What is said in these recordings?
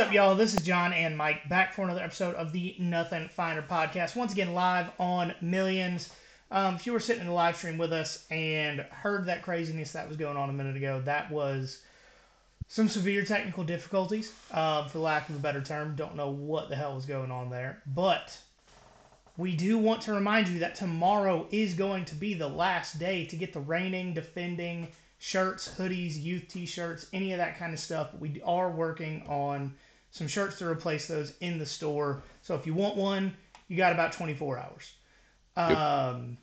What's up, y'all? This is John and Mike back for another episode of the Nothing Finer podcast. Once again, live on Millions. Um, if you were sitting in the live stream with us and heard that craziness that was going on a minute ago, that was some severe technical difficulties, uh, for lack of a better term. Don't know what the hell was going on there. But we do want to remind you that tomorrow is going to be the last day to get the reigning, defending, shirts, hoodies, youth t-shirts, any of that kind of stuff. We are working on some shirts to replace those in the store. So if you want one, you got about 24 hours. Yep. Um,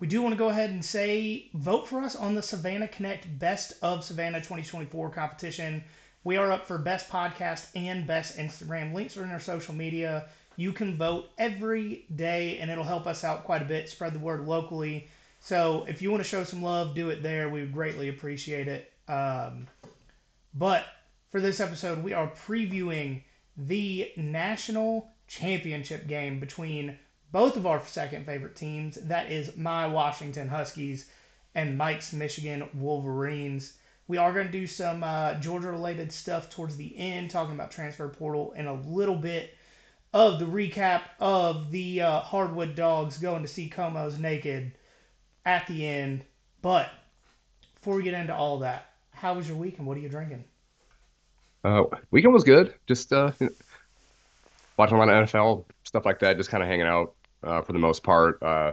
we do want to go ahead and say vote for us on the Savannah Connect Best of Savannah 2024 competition. We are up for Best Podcast and Best Instagram. Links are in our social media. You can vote every day, and it'll help us out quite a bit. Spread the word locally so if you want to show some love, do it there. We would greatly appreciate it. Um, but for this episode, we are previewing the national championship game between both of our second favorite teams. That is my Washington Huskies and Mike's Michigan Wolverines. We are going to do some uh, Georgia related stuff towards the end, talking about transfer portal and a little bit of the recap of the uh, hardwood dogs going to see Como's naked at the end. But before we get into all that, how was your week and what are you drinking? Uh, weekend was good. Just uh, watching a lot of NFL stuff like that. Just kind of hanging out uh, for the most part. Uh,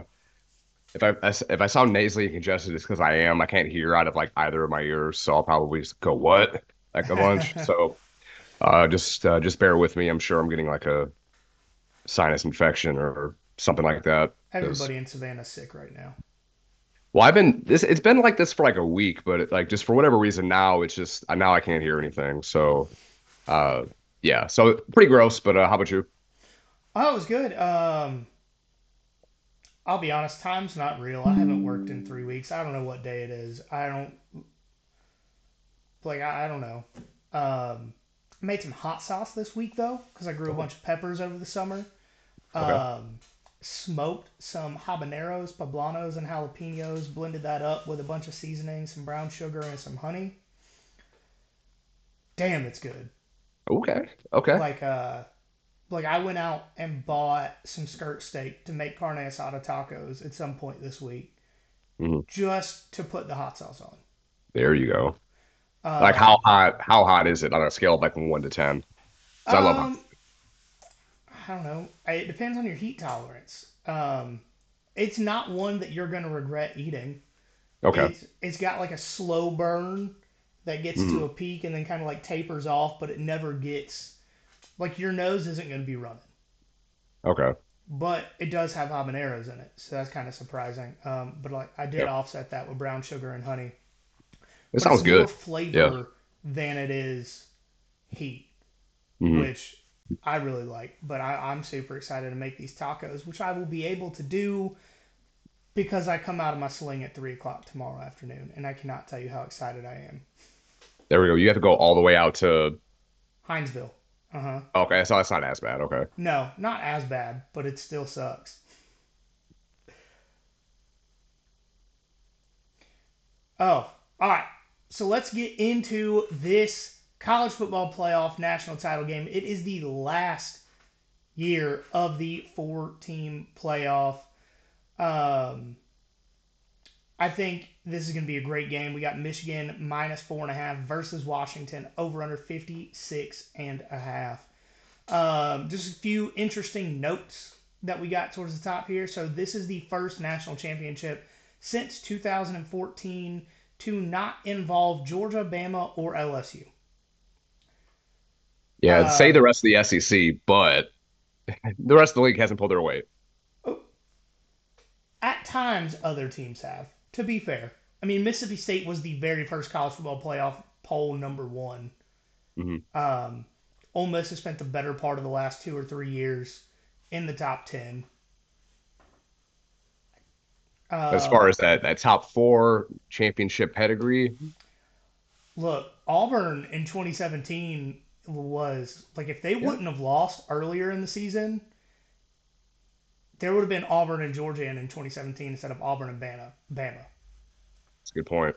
if I if I sound nasally and congested, it's because I am. I can't hear out of like either of my ears, so I'll probably just go what like a bunch. so uh, just uh, just bear with me. I'm sure I'm getting like a sinus infection or something like that. Everybody in Savannah's sick right now. Well, I've been this. It's been like this for like a week, but it, like just for whatever reason now, it's just uh, now I can't hear anything. So, uh, yeah. So pretty gross. But uh, how about you? Oh, it was good. Um, I'll be honest. Time's not real. I haven't worked in three weeks. I don't know what day it is. I don't like. I, I don't know. Um, I made some hot sauce this week though, because I grew a bunch of peppers over the summer. Okay. Um, smoked some habaneros, poblanos, and jalapenos, blended that up with a bunch of seasonings, some brown sugar, and some honey. Damn, it's good. Okay. Okay. Like uh like I went out and bought some skirt steak to make carne asada tacos at some point this week, mm-hmm. just to put the hot sauce on. There you go. Uh, like how hot? How hot is it on a scale of like one to ten? Um, I love hot um, I don't know. It depends on your heat tolerance. Um, it's not one that you're going to regret eating. Okay. It's, it's got like a slow burn that gets mm. to a peak and then kind of like tapers off, but it never gets like your nose isn't going to be running. Okay. But it does have habaneros in it, so that's kind of surprising. Um, but like I did yep. offset that with brown sugar and honey. It sounds good. More flavor yeah. than it is heat, mm-hmm. which I really like. But I, I'm super excited to make these tacos, which I will be able to do because I come out of my sling at three o'clock tomorrow afternoon, and I cannot tell you how excited I am. There we go. You have to go all the way out to Hinesville. Uh huh. Okay, so that's not as bad. Okay. No, not as bad, but it still sucks. Oh, all right. So let's get into this college football playoff national title game. It is the last year of the four team playoff. Um, I think this is going to be a great game. We got Michigan minus four and a half versus Washington over under 56 and a half. Um, just a few interesting notes that we got towards the top here. So this is the first national championship since 2014 to not involve Georgia, Bama, or LSU. Yeah, uh, say the rest of the SEC, but the rest of the league hasn't pulled their weight. Oh, at times, other teams have. To be fair, I mean Mississippi State was the very first college football playoff poll number one. Mm-hmm. Um, Ole Miss has spent the better part of the last two or three years in the top ten. Uh, as far as that that top four championship pedigree, look, Auburn in 2017 was like if they yeah. wouldn't have lost earlier in the season, there would have been Auburn and Georgia in, in 2017 instead of Auburn and Bama. Bama. That's a good point.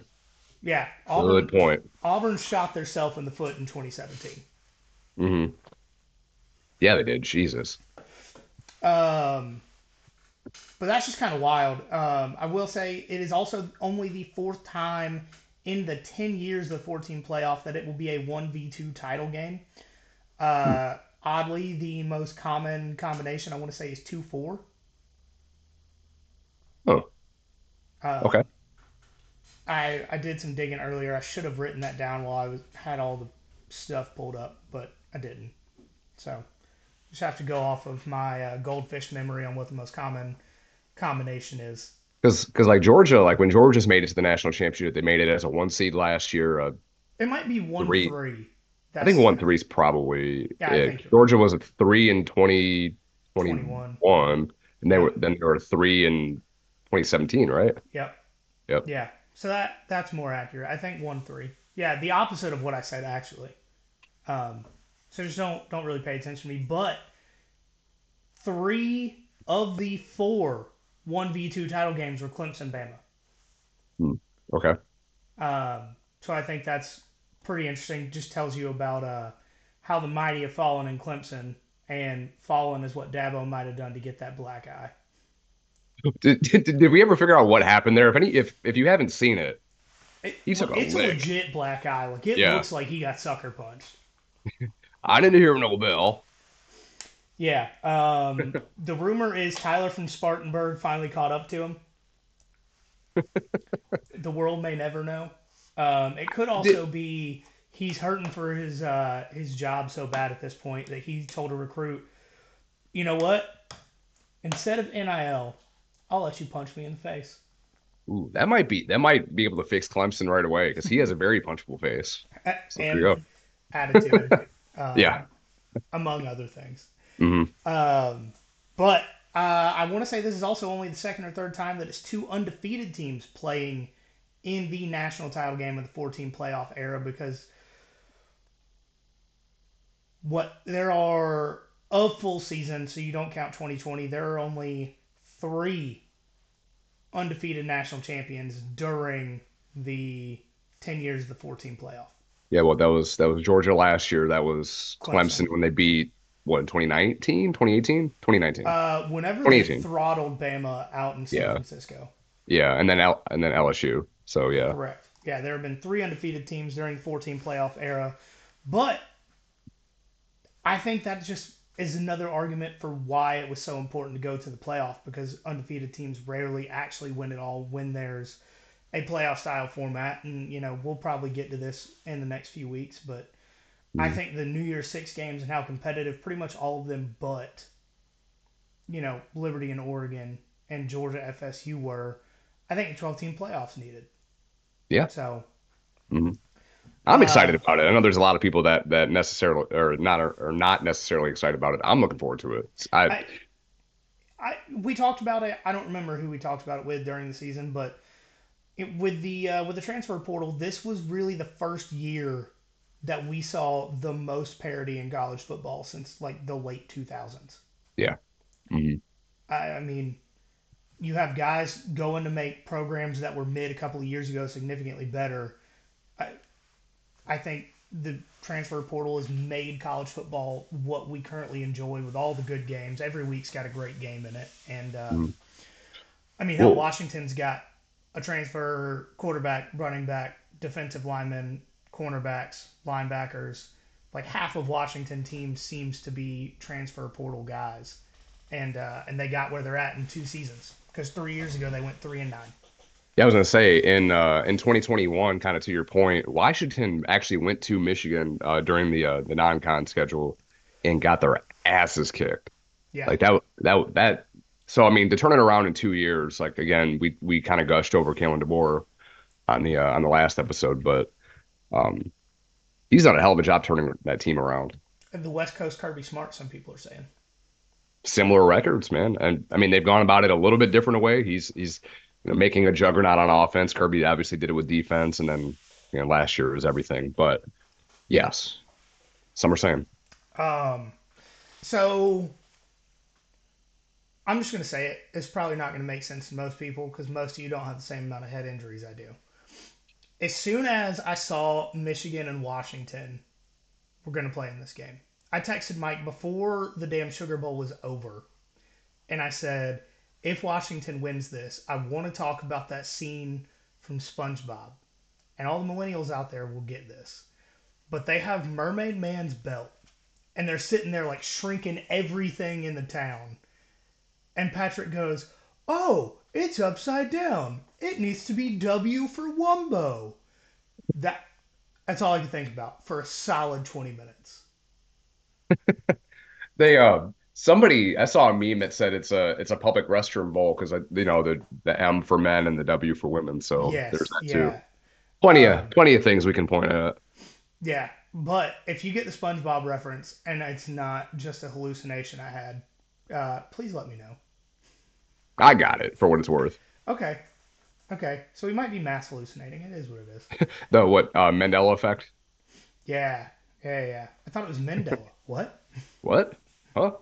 Yeah, Auburn, good point. Auburn shot themselves in the foot in 2017. Mm-hmm. Yeah, they did. Jesus. Um, but that's just kind of wild. Um, I will say it is also only the fourth time in the 10 years of the 14 playoff that it will be a 1v2 title game. Uh, oddly, the most common combination I want to say is 2 4. Oh, Uh, okay. I, I did some digging earlier. I should have written that down while I was, had all the stuff pulled up, but I didn't. So just have to go off of my uh, goldfish memory on what the most common combination is. Because because like Georgia, like when Georgia's made it to the national championship, they made it as a one seed last year. Uh, It might be one three. three. I think one three is probably Yeah, it. Georgia was a three in twenty twenty 21. one, and they were then they were three in twenty seventeen, right? Yep. Yep. Yeah. So that that's more accurate. I think one three. Yeah, the opposite of what I said actually. Um, so just don't don't really pay attention to me. But three of the four one v two title games were Clemson Bama. Hmm. Okay. Um, so I think that's pretty interesting. Just tells you about uh, how the mighty have fallen in Clemson, and fallen is what Dabo might have done to get that black eye. Did, did, did we ever figure out what happened there? If any, if if you haven't seen it, It, He took a it's a lick. legit black eye. Like it Yeah. looks like he got sucker punched. I didn't hear no bell. Yeah. Um, the rumor is Tyler from Spartanburg finally caught up to him. the world may never know. Um, it could also be he's hurting for his uh, his job so bad at this point that he told a recruit, you know what? Instead of NIL, I'll let you punch me in the face. Ooh, that might be that might be able to fix Clemson right away because he has a very punchable face. So there and you go. attitude, uh, Yeah. among other things. Hmm Um, but uh, I want to say this is also only the second or third time that it's two undefeated teams playing in the national title game of the 14 playoff era because what there are of full season, so you don't count 2020, there are only three undefeated national champions during the 10 years of the 14 playoff. Yeah, well, that was that was Georgia last year. That was Clemson. Clemson when they beat what 2019, 2018, 2019. Uh, whenever they 2018. throttled Bama out in San Yeah. Francisco. yeah, and then L, and then LSU. So yeah, Correct. Yeah, there have been three undefeated teams during the 14 playoff era, but I think that just is another argument for why it was so important to go to the playoff because undefeated teams rarely actually win it all when there's a playoff style format. And, you know, we'll probably get to this in the next few weeks, but I Mhm. think the New Year's six games and how competitive pretty much all of them but, you know, Liberty and Oregon and Georgia FSU were, I think 12 team playoffs needed. Yeah. So, I'm excited Uh, about it. I know there's a lot of people that that necessarily or not are not necessarily excited about it. I'm looking forward to it. I, I, I we talked about it. I don't remember who we talked about it with during the season, but it, with the uh, with the transfer portal, this was really the first year that we saw the most parity in college football since like the late 2000s. mhm. I, I mean, you have guys going to make programs that were mid a couple of years ago significantly better. I, I think the transfer portal has made college football what we currently enjoy with all the good games. Every week's got a great game in it, and uh, Mhm. I mean, hell, Washington's got a transfer quarterback, running back, defensive lineman, cornerbacks, linebackers. Like half of Washington team seems to be transfer portal guys, and uh, and they got where they're at in two seasons because three years ago they went three and nine. yeah, I was gonna say in uh, in 2021, kind of to your point, Washington actually went to Michigan uh, during the uh, the non-con schedule and got their asses kicked. Yeah, Like that that that. So I mean, to turn it around in two years, like again, we we kind of gushed over Kalen DeBoer on the uh, on the last episode, but um, he's done a hell of a job turning that team around. and the West Coast Kirby Smart. Some people are saying. Similar records, man, and I mean they've gone about it a little bit different way. He's he's you know, making a juggernaut on offense. Kirby obviously did it with defense, and then you know last year was everything. But yes, some are saying Um, so I'm just going to say it. It's probably not going to make sense to most people because most of you don't have the same amount of head injuries I do. As soon as I saw Michigan and Washington were going to play in this game, I texted Mike before the damn Sugar Bowl was over, and I said, if Washington wins this, I want to talk about that scene from SpongeBob, and all the millennials out there will get this. But they have Mermaid Man's belt, and they're sitting there like shrinking everything in the town. And Patrick goes, "Oh, it's upside down. It needs to be W for Wumbo." That that's all I could think about for a solid 20 minutes. They uh somebody I saw a meme that said it's a it's a public restroom bowl because I you know the the M for men and the W for women. So there's Yes, that too. yeah. Plenty of Um, plenty of things we can point at. Yeah, but if you get the SpongeBob reference and it's not just a hallucination I had, uh, please let me know. I got it for what it's worth. Okay, okay. So we might be mass hallucinating. It is what it is. The what uh Mandela effect? Yeah, yeah, yeah. I thought it was Mandela. What? What? Huh?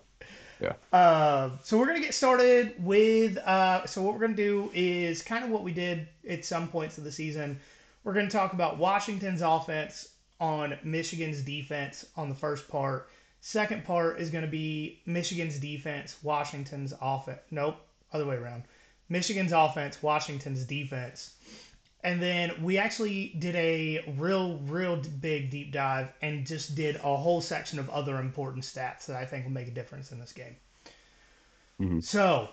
Yeah. Uh, so we're gonna get started with. Uh, so what we're gonna do is kind of what we did at some points of the season. We're gonna talk about Washington's offense on Michigan's defense on the first part. Second part is gonna be Michigan's defense, Washington's offense. Nope, other way around. Michigan's offense, Washington's defense. And then we actually did a real, real big deep dive and just did a whole section of other important stats that I think will make a difference in this game. Mhm. So,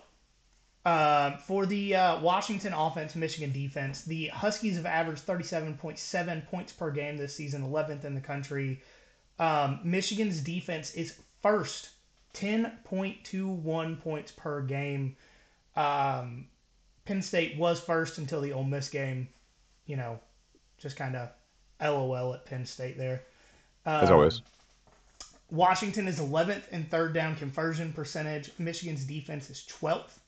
uh, for the uh, Washington offense, Michigan defense, the Huskies have averaged 37.7 points per game this season, 11th in the country. Um, Michigan's defense is first, 10.21 points per game. Um, Penn State was first until the Ole Miss game. You know, just kind of LOL at Penn State there. As Um, always. Washington is 11th in third down conversion percentage. Michigan's defense is 12th.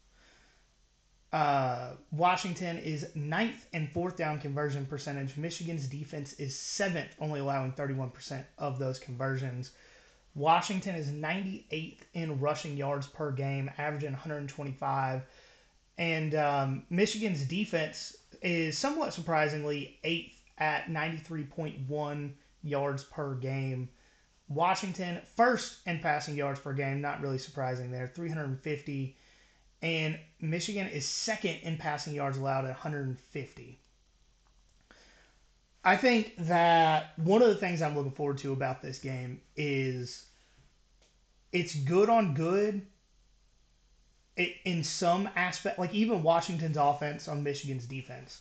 Uh, Washington is ninth in fourth down conversion percentage. Michigan's defense is seventh, only allowing 31% of those conversions. Washington is 98th in rushing yards per game, averaging 125. And um, Michigan's defense is somewhat surprisingly eighth at 93.1 yards per game. Washington first in passing yards per game, not really surprising there, 350. And Michigan is second in passing yards allowed at 150. I think that one of the things I'm looking forward to about this game is it's good on good i- in some aspect, like even Washington's offense on Michigan's defense.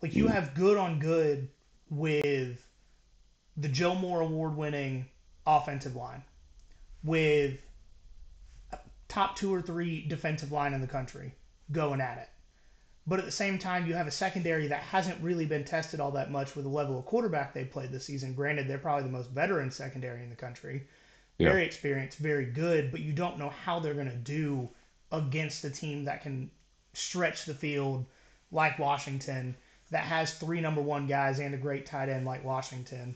Like you have good on good with the Joe Moore award winning offensive line, with top two or three defensive line in the country going at it. But at the same time, you have a secondary that hasn't really been tested all that much with the level of quarterback they played this season. Granted, they're probably the most veteran secondary in the country. Yeah. Very experienced, very good, but you don't know how they're going to do against a team that can stretch the field like Washington, that has three number one guys and a great tight end like Washington.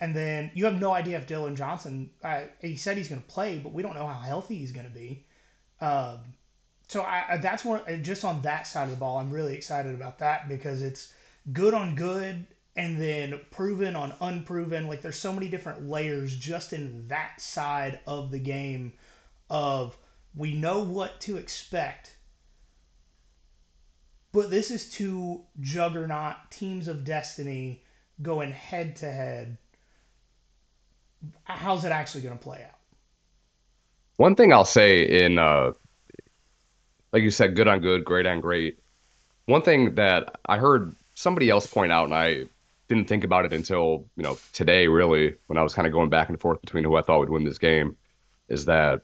And then you have no idea if Dylan Johnson, uh, he said he's going to play, but we don't know how healthy he's going to be. Um, so I, that's one uh, just on that side of the ball. I'm really excited about that because it's good on good and then proven on unproven. Like there's so many different layers just in that side of the game of we know what to expect. But this is two juggernaut teams of destiny going head to head. How's it actually going to play out? One thing I'll say in uh like you said, good on good, great on great. One thing that I heard somebody else point out, and I didn't think about it until, you know, today really, when I was kind of going back and forth between who I thought would win this game, is that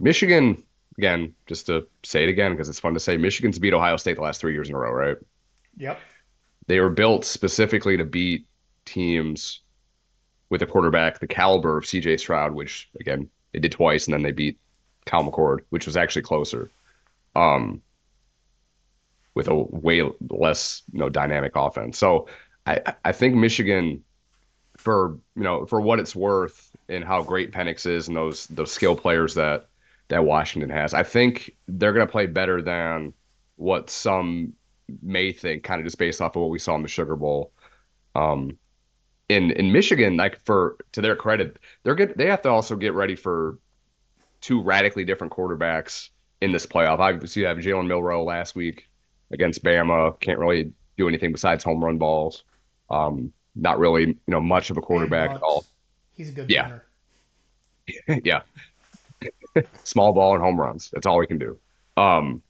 Michigan, again, just to say it again, because it's fun to say, Michigan's beat Ohio State the last three years in a row, right? Yep. They were built specifically to beat teams with a quarterback the caliber of CJ Stroud, which again they did twice, and then they beat Kyle McCord, which was actually closer, um, with a way less you know dynamic offense. So I I think Michigan, for you know for what it's worth and how great Penix is and those those skill players that that Washington has, I think they're gonna play better than what some may think, kind of just based off of what we saw in the Sugar Bowl. Um, in in Michigan, like for to their credit, they're good. They have to also get ready for two radically different quarterbacks in this playoff. Obviously, you have Jalen Milroe last week against Bama. Can't really do anything besides home run balls. Um, not really, you know, much of a quarterback at all. He's a good Yeah. runner. yeah, small ball and home runs. That's all we can do. Um,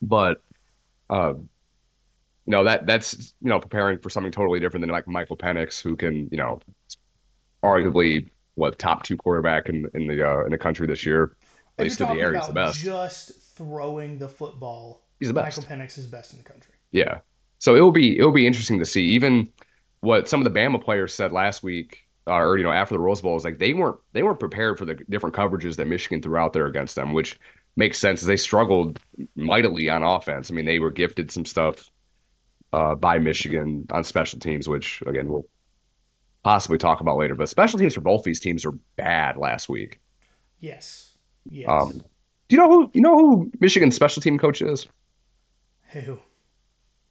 but uh, no, that that's you know preparing for something totally different than like Michael Penix, who can you know arguably what top two quarterback in in the uh, in the country this year, at least in the talking he's the best. just throwing the football, He's the best. Michael. Penix is best in the country. Yeah. So it'll be it'll be interesting to see even what some of the Bama players said last week, uh, or you know after the Rose Bowl is like they weren't they weren't prepared for the different coverages that Michigan threw out there against them, which makes sense. as They struggled mightily on offense. I mean, they were gifted some stuff uh, by Michigan on special teams, which again we'll possibly talk about later. But special teams for both these teams are bad last week. Yes. Yes. Um, do you know who you know who Michigan's special team coach is? Who?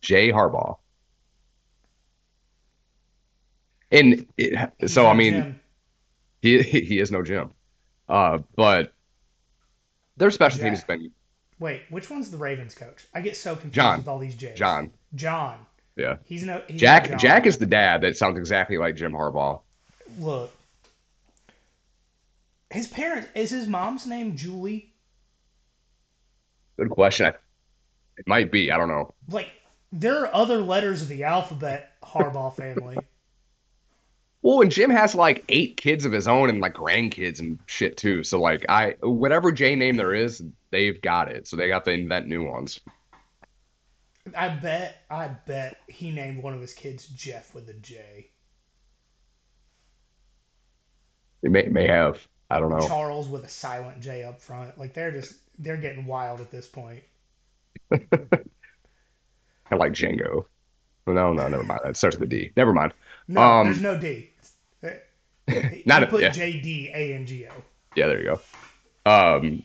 Jay Harbaugh. And it, so I mean, Jim. he he is no Jim, uh, but their special teams has been Wait, which one's the Ravens coach? I get so confused John. with all these J's. John. John. Yeah, He's no. He's Jack. Jack is the dad that sounds exactly like Jim Harbaugh. Look. His parents is his mom's name Julie. Good question. I, it might be. I don't know. Like there are other letters of the alphabet. Harbaugh family. Well, and Jim has like eight kids of his own and like grandkids and shit too. So like I whatever J name there is, they've got it. So they got to invent new ones. I bet. I bet he named one of his kids Jeff with a J. They may may have. I don't know. Charles with a silent J up front. Like they're just they're getting wild at this point. I like Django. No, no, never mind. That starts with a D. Never mind. No, Um, there's no D. Not a- put yeah. J D A N G O. Yeah, there you go. Um,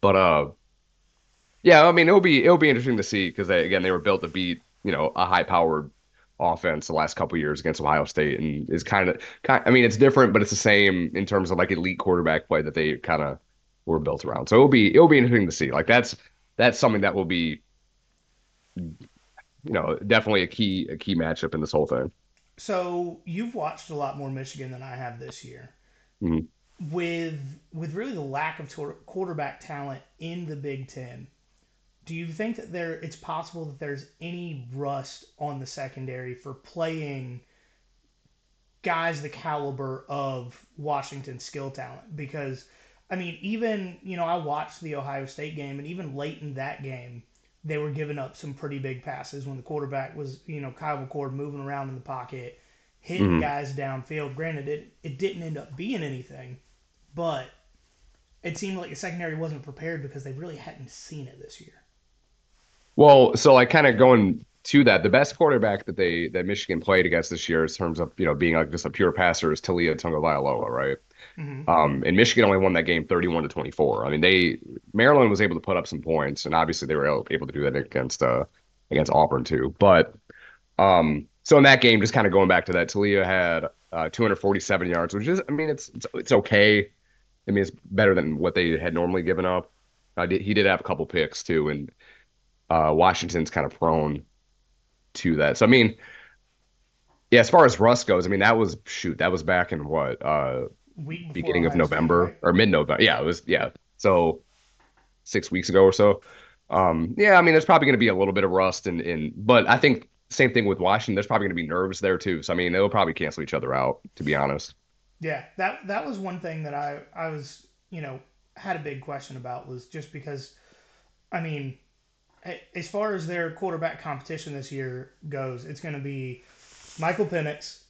but uh, yeah, I mean it'll be it'll be interesting to see because again they were built to beat you know a high powered offense the last couple years against Ohio State and is kind of kind. I mean it's different, but it's the same in terms of like elite quarterback play that they kind of were built around. So it'll be it'll be interesting to see. Like that's that's something that will be you know definitely a key a key matchup in this whole thing. So you've watched a lot more Michigan than I have this year. Mhm. With with really the lack of quarterback talent in the Big Ten, do you think that there it's possible that there's any rust on the secondary for playing guys the caliber of Washington's skill talent? Because I mean, even you know, I watched the Ohio State game, and even late in that game, they were giving up some pretty big passes when the quarterback was, you know, Kyle McCord moving around in the pocket, hitting Mhm. guys downfield. Granted, it, it didn't end up being anything, but it seemed like the secondary wasn't prepared because they really hadn't seen it this year. Well, so like kind of going to that, the best quarterback that they that Michigan played against this year in terms of you know being like just a pure passer is Taulia Tagovailoa, right? hmm Um, and Michigan only won that game 31 to 24. I mean, they Maryland was able to put up some points, and obviously they were able able to do that against uh against Auburn too. But um, so in that game, just kind of going back to that, Taulia had uh 247 yards, which is I mean it's it's, it's okay. I mean it's better than what they had normally given up. I did, he did have a couple picks too, and uh, Washington's kind of prone to that. So I mean, yeah, as far as Russ goes, I mean that was shoot, that was back in what uh Week beginning of November right? or mid-November. Yeah, it was yeah. So six weeks ago or so. Um, yeah, I mean there's probably going to be a little bit of rust and in, but I think same thing with Washington. There's probably going to be nerves there too. So I mean they'll probably cancel each other out. To be honest. Yeah, that that was one thing that I I was you know had a big question about was just because, I mean, as far as their quarterback competition this year goes, it's going to be Michael Penix,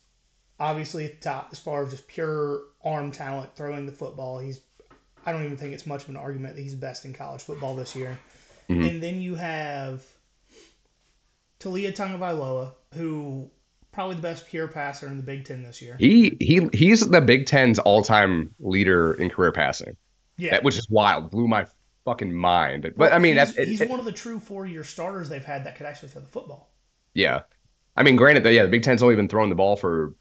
obviously at the top as far as just pure arm talent throwing the football. He's I don't even think it's much of an argument that he's best in college football this year. Mhm. And then you have Taulia Tagovailoa, who probably the best pure passer in the Big Ten this year. He he he's the Big Ten's all-time leader in career passing, Yeah, that, which is wild. Blew my fucking mind. But I mean he's, that's it- he's it- one of the true four-year starters they've had that could actually throw the football. Yeah. I mean, granted that yeah, the Big Ten's only been throwing the ball for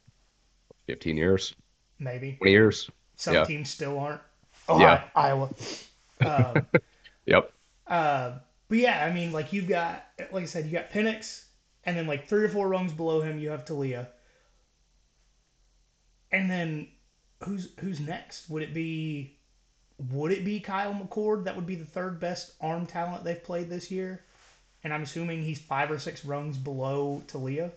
15 years, maybe. 20 years. Some Yeah. teams still aren't. Yeah. Iowa. Um, Yep. uh, but yeah, I mean, like you've got, like I said, you got Penix, and then like three or four rungs below him, you have Taulia. And then who's who's next? Would it be would it be Kyle McCord? That would be the third best arm talent they've played this year. And I'm assuming he's five or six rungs below Taulia.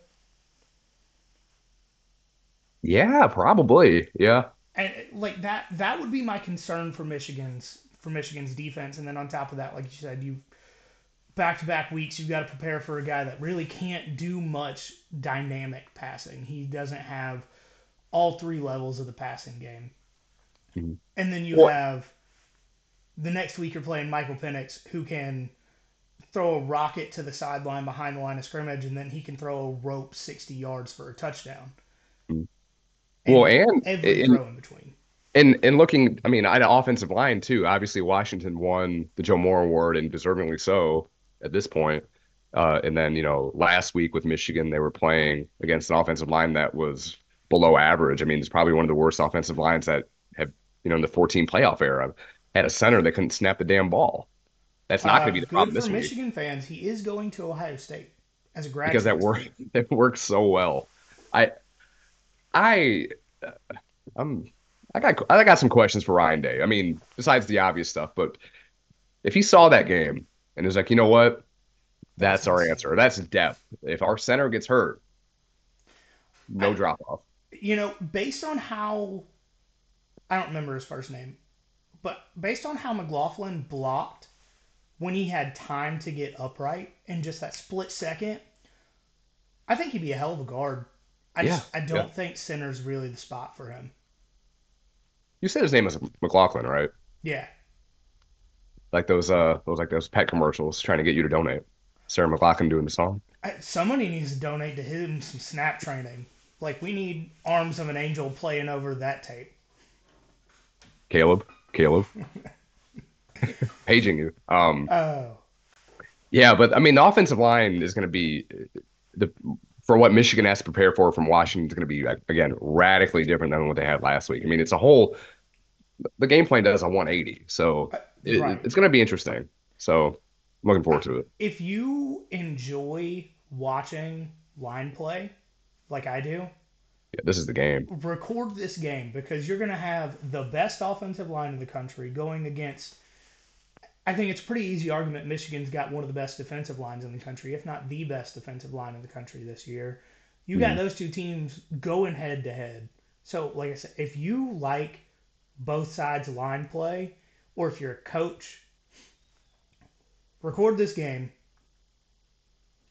Yeah, probably. Yeah. And like that that would be my concern for Michigan's for Michigan's defense. And then on top of that, like you said, you back to back weeks, you've got to prepare for a guy that really can't do much dynamic passing. He doesn't have all three levels of the passing game. Mhm. And then you Well- have the next week you're playing Michael Penix, who can throw a rocket to the sideline behind the line of scrimmage, and then he can throw a rope 60 yards for a touchdown. Mhm. Well, and every and throw in between. and and looking, I mean, I had an offensive line too. Obviously, Washington won the Joe Moore Award and deservingly so at this point. Uh, and then, you know, last week with Michigan, they were playing against an offensive line that was below average. I mean, it's probably one of the worst offensive lines that have, you know, in the 14 playoff era had a center that couldn't snap the damn ball. That's not going Uh, to be the problem this week Michigan fans. He is going to Ohio State as a graduate. because that work it works so well. I I uh, I'm I got I got some questions for Ryan Day. I mean, besides the obvious stuff, but if he saw that game and was like, you know what, that's our answer. That's depth. If our center gets hurt, no I- drop off. You know, based on how I don't remember his first name, but based on how McLaughlin blocked when he had time to get upright in just that split second, I think he'd be a hell of a guard. I just I don't yeah. think center's really the spot for him. You said his name was McLaughlin, right? Yeah. Like those uh those like those pet commercials trying to get you to donate. Sarah McLachlan doing the song. I, somebody needs to donate to him some snap training. Like we need arms of an angel playing over that tape. Caleb, Caleb, paging you. Um, Oh. Yeah, but I mean, the offensive line is going to be the for what Michigan has to prepare for from Washington is going to be again radically different than what they had last week. I mean, it's a whole the game plan does a 180, so it, Right. it's going to be interesting. So I'm looking forward to it. if you enjoy watching line play like I do, Yeah, this is the game. record this game because you're going to have the best offensive line in the country going against. I think it's a pretty easy argument. Michigan's got one of the best defensive lines in the country, if not the best defensive line in the country this year. You got Mhm. those two teams going head to head. So, like I said, if you like both sides line play, or if you're a coach, record this game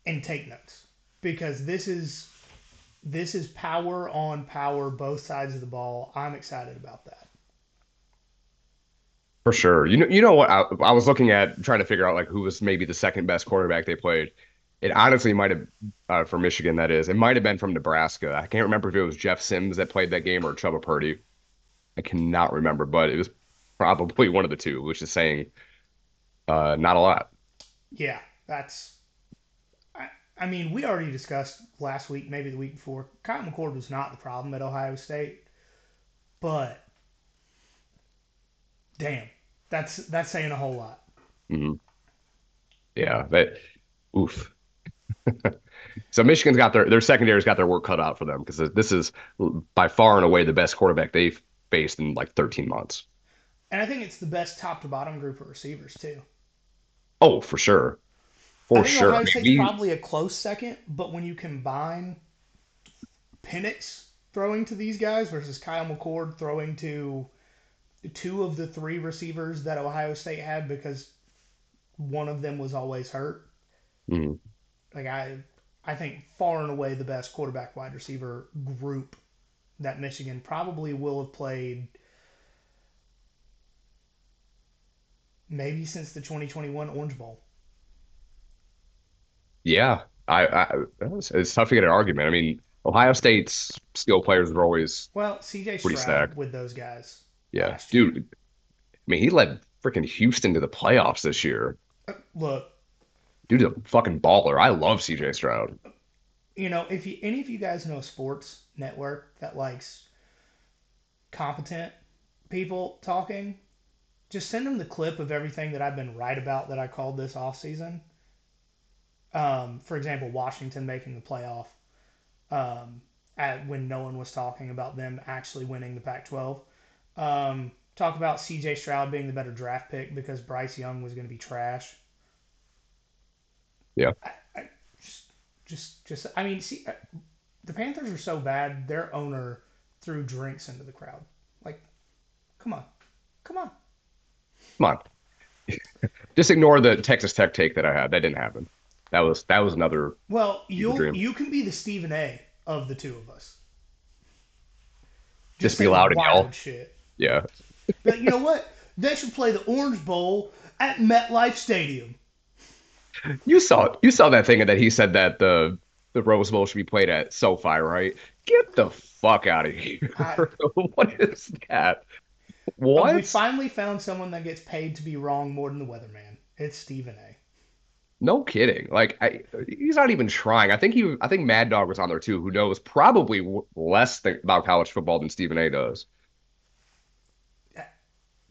and take notes because this is this is power on power, both sides of the ball. I'm excited about that. For sure. You know, you know what? I, I was looking at trying to figure out like who was maybe the second best quarterback they played. It honestly might have uh, for Michigan. That is, it might have been from Nebraska. I can't remember if it was Jeff Sims that played that game or Chubba Purdy. I cannot remember, but it was probably one of the two, which is saying uh, not a lot. Yeah, that's. I, mean, we already discussed last week, maybe the week before. Kyle McCord was not the problem at Ohio State, but damn, that's that's saying a whole lot. hmm Yeah, that oof. So Michigan's got their their secondary's got their work cut out for them because this is by far and away the best quarterback they've faced in like 13 months. And I think it's the best top to bottom group of receivers too. Oh, for sure. For I think sure. Ohio State's probably a close second, but when you combine Penix throwing to these guys versus Kyle McCord throwing to two of the three receivers that Ohio State had because one of them was always hurt, Mhm. like I, I think far and away the best quarterback wide receiver group that Michigan probably will have played maybe since the 2021 Orange Bowl. Yeah, I, I it's, tough to get an argument. I mean, Ohio State's skill players were always Well, CJ Pretty Stroud stacked. with those guys. yeah, last year. dude. I mean, he led freaking Houston to the playoffs this year. Uh, Look, Dude's a fucking baller. I love CJ Stroud. you know, if you any of you guys know a sports network that likes competent people talking, just send them the clip of everything that I've been right about that I called this off season. Um, for example, Washington making the playoff um, at, when no one was talking about them actually winning the Pac-12. Um, talk about C.J. Stroud being the better draft pick because Bryce Young was going to be trash. Yeah. I, I, just, just, just, I mean, see, uh, the Panthers are so bad. Their owner threw drinks into the crowd. Like, come on, come on. Come on. Just ignore the Texas Tech take that I had. That didn't happen. That was that was another. Well, you you can be the Stephen A. of the two of us. Just be loud and yell. Shit. Yeah. But you know what? They should play the Orange Bowl at MetLife Stadium. You saw you saw that thing that he said that the the Rose Bowl should be played at SoFi, right? Get the fuck out of here. I- what is that? Oh, we finally found someone that gets paid to be wrong more than the weatherman. It's Stephen A. No kidding. Like I, he's not even trying. I think he I think Mad Dog was on there too, who knows probably w less th about college football than Stephen A does.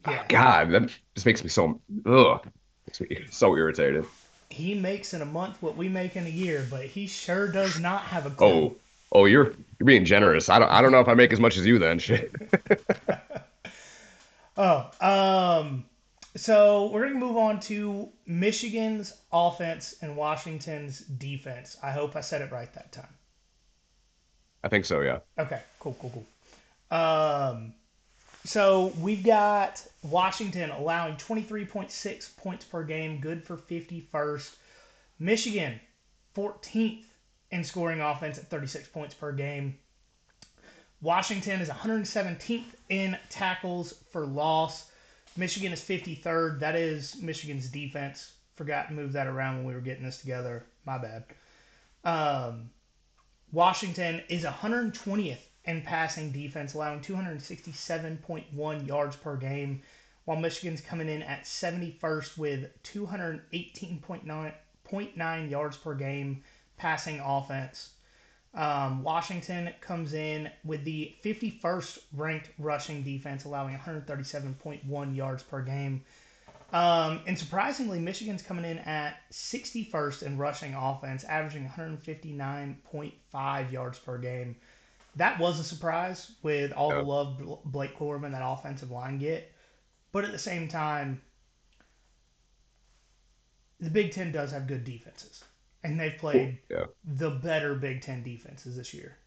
Yeah. God, that just makes me so ugh. Makes me so irritated. He makes in a month what we make in a year, but he sure does not have a clue. Oh, oh, you're you're being generous. I don't I don't know if I make as much as you then. Shit. Oh, um, so we're gonna move on to Michigan's offense and Washington's defense. I hope I said it right that time. I think so, yeah. Okay, cool, cool, cool. Um, so we've got Washington allowing 23.6 points per game, good for 51st. Michigan, 14th in scoring offense at 36 points per game. Washington is 117th in tackles for loss. Michigan is 53rd. That is Michigan's defense. Forgot to move that around when we were getting this together. My bad. Um, Washington is 120th in passing defense, allowing 267.1 yards per game, while Michigan's coming in at 71st with 218.9 yards per game passing offense. Um, Washington comes in with the 51st ranked rushing defense, allowing 137.1 yards per game. Um, and surprisingly, Michigan's coming in at 61st in rushing offense, averaging 159.5 yards per game. That was a surprise with all the love Blake Corum and that offensive line get. But at the same time, the Big Ten does have good defenses. And they've played Yeah. the better Big Ten defenses this year.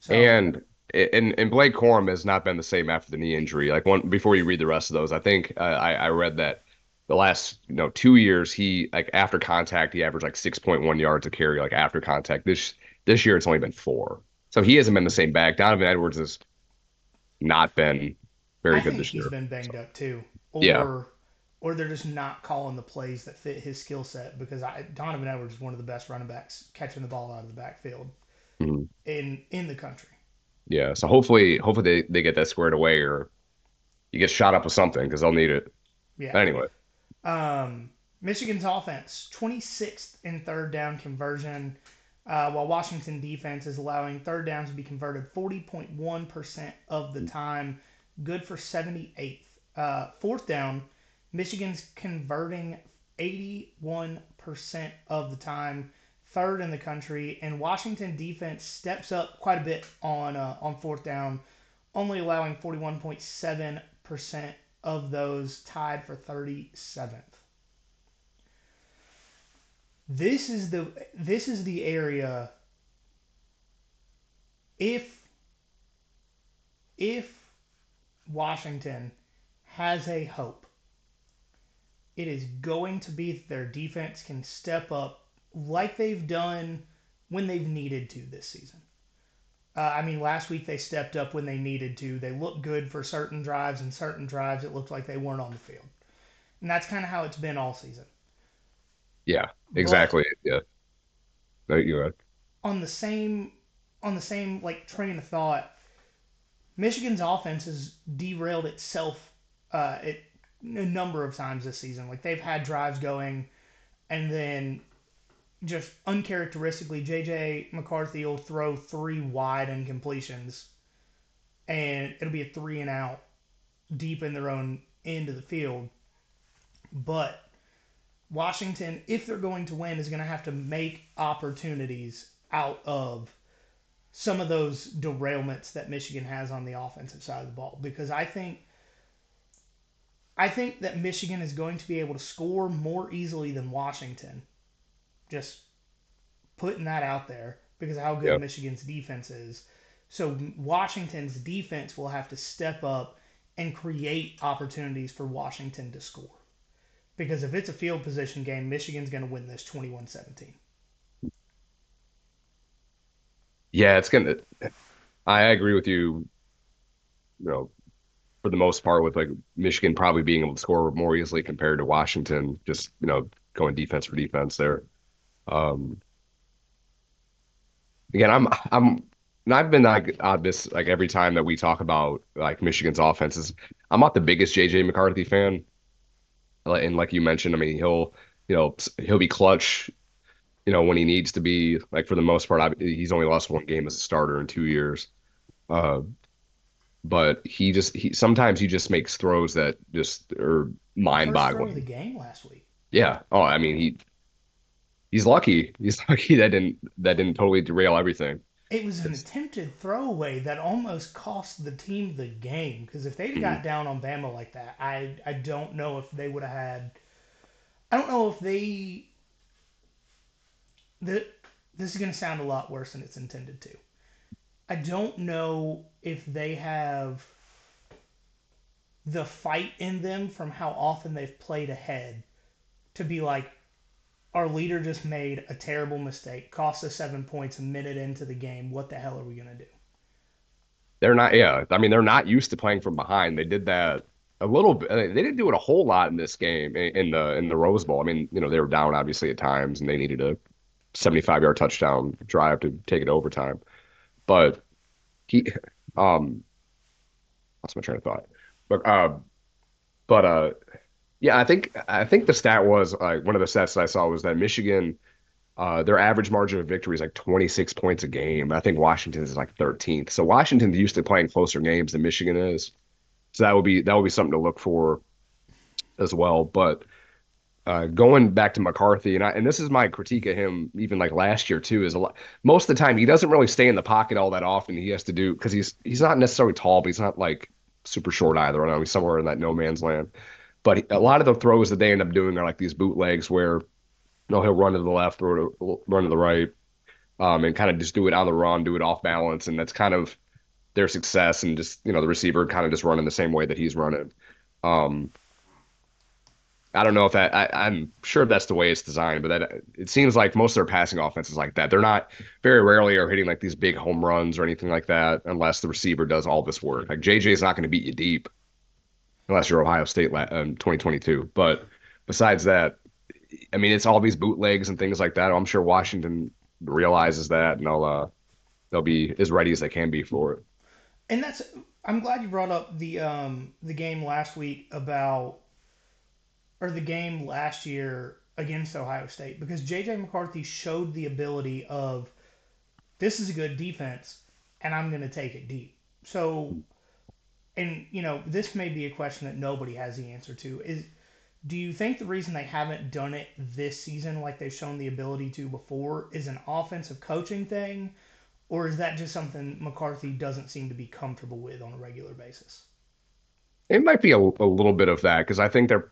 So, And and and Blake Corum has not been the same after the knee injury. Like one before you read the rest of those, I think uh, I I read that the last you know two years he like after contact he averaged like 6.1 yards a carry like after contact. This this year it's only been four. So he hasn't been the same back. Donovan Edwards has not been very I good this he's year. been banged up too. Or Yeah. Or they're just not calling the plays that fit his skill set because I, Donovan Edwards is one of the best running backs catching the ball out of the backfield Mhm. in in the country. Yeah. So hopefully hopefully they, they get that squared away or you get shot up with something because they'll need it. Yeah. Anyway, Um, Michigan's offense, 26th in third down conversion, uh, while Washington defense is allowing third downs to be converted 40.1% of the time, good for 78th. Uh, fourth down, Michigan's converting 81% of the time, third in the country, and Washington defense steps up quite a bit on uh, on fourth down, only allowing 41.7% of those tied for 37th. This is the this is the area if if Washington has a hope it is going to be that their defense can step up like they've done when they've needed to this season. Uh, I mean, last week they stepped up when they needed to. They looked good for certain drives, and certain drives it looked like they weren't on the field. And that's kind of how it's been all season. yeah, But exactly. Yeah. No, you're right. on the same on the same like train of thought, Michigan's offense has derailed itself uh, it, a number of times this season. Like they've had drives going, and then just uncharacteristically, JJ McCarthy will throw three wide incompletions, and it'll be a three and out deep in their own end of the field. But Washington, if they're going to win, is going to have to make opportunities out of some of those derailments that Michigan has on the offensive side of the ball because I think I think that Michigan is going to be able to score more easily than Washington. Just putting that out there because of how good Yep. Michigan's defense is. So Washington's defense will have to step up and create opportunities for Washington to score. Because if it's a field position game, Michigan's going to win this 21-17. Yeah, it's gonna. I agree with you. You know, for the most part, with like Michigan probably being able to score more easily compared to Washington, just you know going defense for defense there. Um, again, I'm I'm and I've been like on this like every time that we talk about like Michigan's offenses, I'm not the biggest JJ McCarthy fan. And like you mentioned, I mean he'll you know he'll be clutch you know when he needs to be. Like for the most part, I, he's only lost one game as a starter in two years. Uh, but he just he sometimes he just makes throws that just are mind boggling. the game last week. Yeah. Oh, I mean he he's lucky. He's lucky that didn't that didn't totally derail everything. It was an attempted throwaway that almost cost the team the game. Because if they'd got mm-hmm. down on Bama like that, I I don't know if they would have had. I don't know if they. The, this is going to sound a lot worse than it's intended to. I don't know if they have the fight in them from how often they've played ahead to be like, our leader just made a terrible mistake, cost us seven points a minute into the game. What the hell are we going to do? They're not, yeah. I mean, they're not used to playing from behind. They did that a little bit. They didn't do it a whole lot in this game in, the in the Rose Bowl. I mean, you know, they were down obviously at times, and they needed a 75 yard touchdown drive to take it overtime. But he, um, lost my train of thought. But uh, but uh, yeah, I think I think the stat was like one of the stats that I saw was that Michigan. Uh, their average margin of victory is like 26 points a game. I think Washington is like 13th. So Washington's used to playing closer games than Michigan is. So that would be that would be something to look for as well. But uh, going back to McCarthy, and I, and this is my critique of him, even like last year too, is a lot. Most of the time he doesn't really stay in the pocket all that often. He has to do because he's he's not necessarily tall, but he's not like super short either. I know he's somewhere in that no man's land. But he, a lot of the throws that they end up doing are like these bootlegs where you know, he'll run to the left or to, run to the right, um, and kind of just do it on the run, do it off balance, and that's kind of their success. And just you know, the receiver kind of just running the same way that he's running. Um, I don't know if that I, I'm sure that's the way it's designed, but that it seems like most of their passing offenses like that. They're not very rarely are hitting like these big home runs or anything like that unless the receiver does all this work. Like JJ is not going to beat you deep unless you're Ohio State um, 2022. But besides that, I mean, it's all these bootlegs and things like that. I'm sure Washington realizes that and they'll uh, they'll be as ready as they can be for it. And that's I'm glad you brought up the um the game last week about or the game last year against Ohio State because JJ McCarthy showed the ability of this is a good defense and I'm going to take it deep. So and you know, this may be a question that nobody has the answer to is do you think the reason they haven't done it this season like they've shown the ability to before is an offensive coaching thing or is that just something McCarthy doesn't seem to be comfortable with on a regular basis? It might be a, a little bit of that because I think they're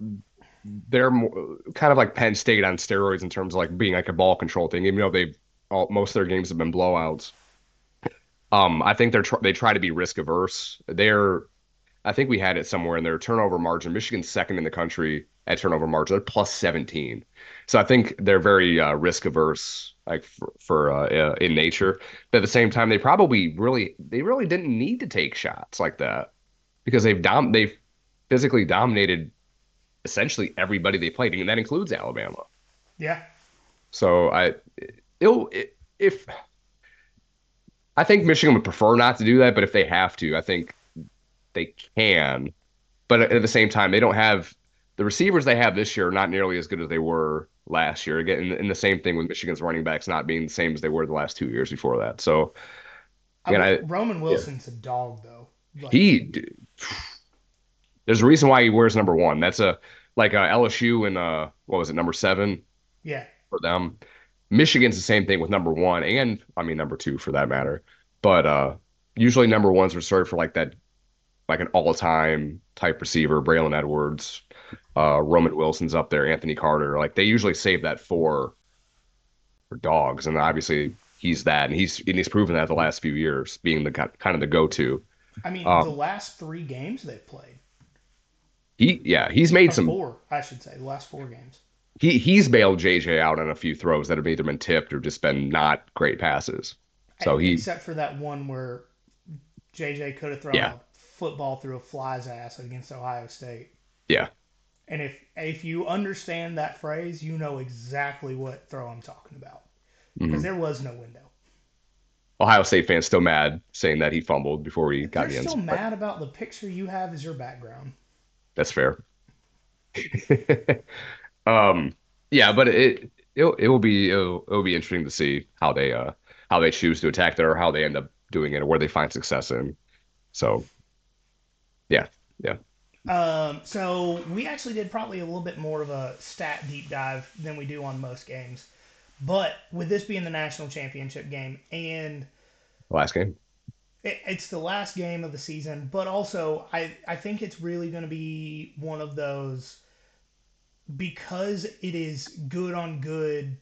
they're more, kind of like Penn State on steroids in terms of like being like a ball control thing. Even though they've all, most of their games have been blowouts. Um, I think they're tr they try to be risk averse. They're I think we had it somewhere in their turnover margin. Michigan's second in the country at turnover margin. They're plus 17. So I think they're very uh, risk averse, like for, for uh, uh, in nature. But at the same time, they probably really they really didn't need to take shots like that because they've dom they've physically dominated essentially everybody they played, and that includes Alabama. Yeah. So I it'll if I think Michigan would prefer not to do that, but if they have to, I think they can. But at the same time, they don't have the receivers they have this year are not nearly as good as they were last year. Again, and the same thing with Michigan's running backs not being the same as they were the last two years before that. So I again, mean, I Roman yeah. Wilson's a dog though. Like, He, there's a reason why he wears number one. That's a like uh, LSU and uh, what was it, number seven yeah, for them. Michigan's the same thing with number one, and I mean number two for that matter. But uh, usually number one's reserved for like that, like an all-time type receiver. Braylon Edwards, uh, Roman Wilson's up there, Anthony Carter. Like they usually save that for for dogs, and obviously he's that, and he's and he's proven that the last few years, being the kind of the go-to. I mean, Um, the last three games they've played, He yeah, he's made or some four, I should say, the last four games. he he's bailed JJ out on a few throws that have either been tipped or just been not great passes. So he except for that one where JJ could have thrown Yeah. a football through a fly's ass against Ohio State. yeah. And if if you understand that phrase, you know exactly what throw I'm talking about because mhm. there was no window. Ohio State fans still mad saying that he fumbled before he got They're the end still mad about the picture you have as your background. That's fair. um, yeah, but it it'll, it will be it'll, it'll be interesting to see how they uh how they choose to attack it or how they end up doing it or where they find success in. So, yeah, yeah. Um, so we actually did probably a little bit more of a stat deep dive than we do on most games. But with this being the national championship game and Last game. It, it's the last game of the season, but also I, I think it's really going to be one of those because it is good on good,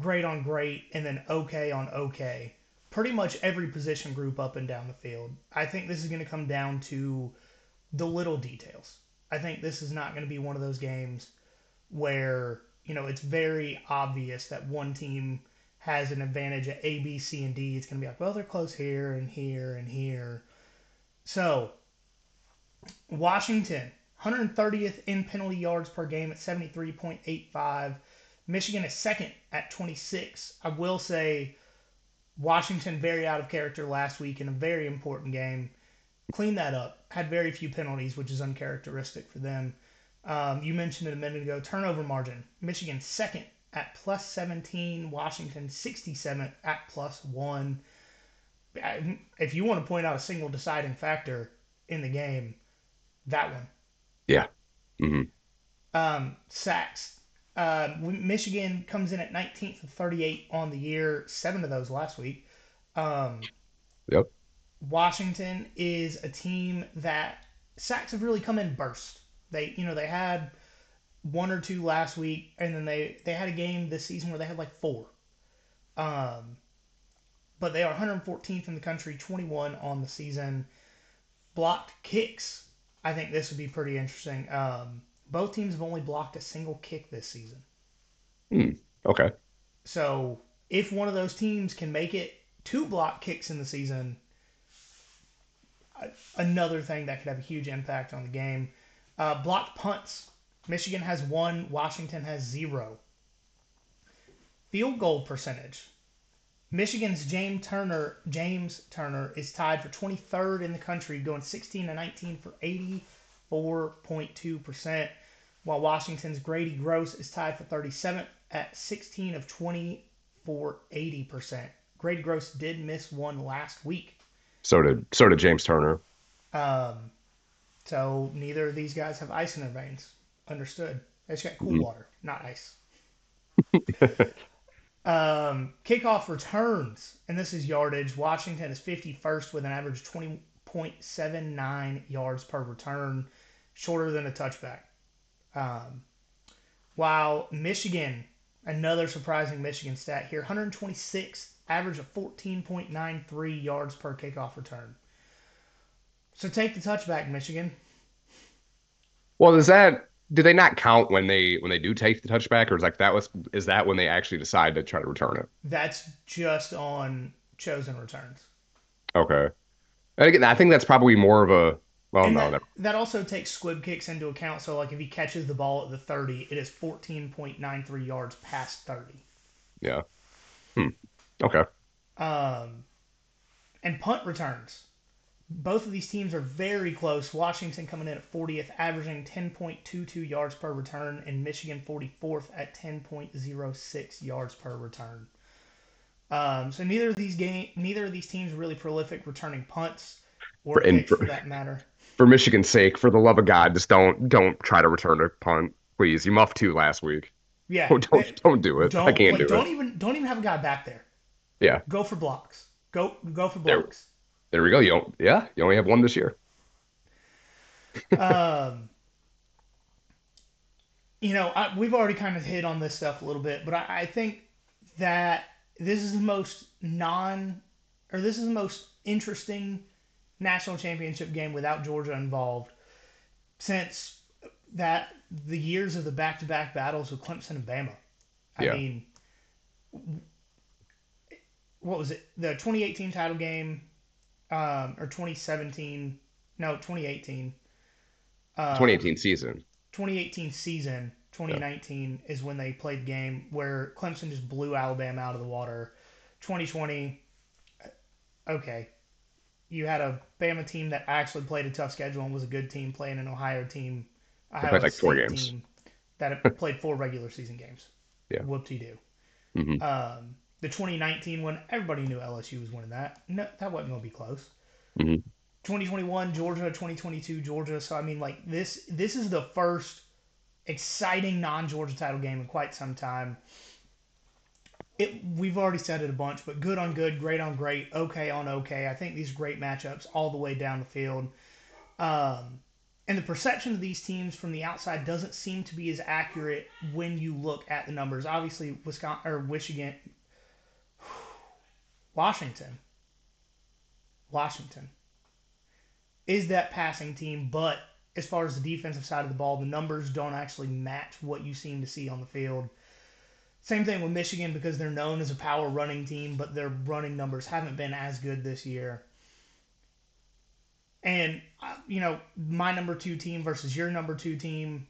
great on great, and then okay on okay. Pretty much every position group up and down the field. I think this is going to come down to the little details. I think this is not going to be one of those games where, you know, it's very obvious that one team has an advantage at A, B, C, and D. It's going to be like, well, they're close here and here and here. So, Washington, 130th in penalty yards per game at 73.85. Michigan is second at 26. I will say Washington very out of character last week in a very important game. Cleaned that up. Had very few penalties, which is uncharacteristic for them. Um, you mentioned it a minute ago. Turnover margin. Michigan second at plus 17. Washington 67th at plus one. If you want to point out a single deciding factor in the game, that one. Yeah. hmm Um, sacks. Uh, Michigan comes in at 19th of 38 on the year, seven of those last week. Um, Yep. Washington is a team that sacks have really come in burst. They, you know, they had one or two last week, and then they they had a game this season where they had like four. Um, but they are 114th in the country, 21 on the season. Blocked kicks. I think this would be pretty interesting. Um, both teams have only blocked a single kick this season. Okay. So if one of those teams can make it two block kicks in the season, another thing that could have a huge impact on the game. Uh, blocked punts. Michigan has one. Washington has zero. Field goal percentage. Michigan's James Turner James Turner is tied for 23rd in the country, going 16 to 19 for 84.2 percent, while Washington's Grady Gross is tied for 37th at 16 of 20 for 80 percent. Grady Gross did miss one last week, So did so did James Turner. um, so neither of these guys have ice in their veins. Understood. Just got cool Mhm. water, not ice. Um, kickoff returns, and this is yardage. Washington is 51st with an average 20.79 yards per return, shorter than a touchback. Um, while Michigan, another surprising Michigan stat here, 126th, average of 14.93 yards per kickoff return. So take the touchback, Michigan. Well, is that do they not count when they when they do take the touchback, or is like that was is that when they actually decide to try to return it? That's just on chosen returns. Okay. And again, I think that's probably more of a well, and no, that, that also takes squib kicks into account. So, like, if he catches the ball at the 30, it is 14.93 yards past 30. Yeah. Hmm. Okay. Um, and punt returns. Both of these teams are very close. Washington coming in at 40th, averaging 10.22 yards per return, and Michigan 44th at 10.06 yards per return. Um, so neither of these game, neither of these teams are really prolific returning punts. or in- kick for that matter. For Michigan's sake, for the love of God, just don't don't try to return a punt, please. You muffed two last week. Yeah, Don't don't, don't do it. don't I can't like, do don't it. even don't even have a guy back there. Yeah. Go for blocks. Go go for blocks. There we go. You don't, yeah, you only have one this year. um, you know, I, we've already kind of hit on this stuff a little bit, but I, I think that this is the most non, or this is the most interesting national championship game without Georgia involved since that the years of the back-to-back battles with Clemson and Bama. I Yeah. mean, what was it? The 2018 title game, um, or 2017? No, 2018. Uh, 2018 season. 2018 season, 2019 is when they played the game where Clemson just blew Alabama out of the water. 2020, okay, you had a Bama team that actually played a tough schedule and was a good team playing an Ohio team, Ohio played like four games. team that played four regular season games. Yeah. Whoop-de-doo. hmm Um, the 2019 one, everybody knew LSU was winning that. No, that wasn't going to be close. Mhm. 2021 Georgia, 2022 Georgia. So I mean, like this, this is the first exciting non-Georgia title game in quite some time. It, we've already said it a bunch, but good on good, great on great, okay on okay. I think these are great matchups all the way down the field. Um, and the perception of these teams from the outside doesn't seem to be as accurate when you look at the numbers. Obviously, Wisconsin or Michigan, Washington, Washington is that passing team, but as far as the defensive side of the ball, the numbers don't actually match what you seem to see on the field. Same thing with Michigan because they're known as a power running team, but their running numbers haven't been as good this year. And, uh, you know, my number two team versus your number two team,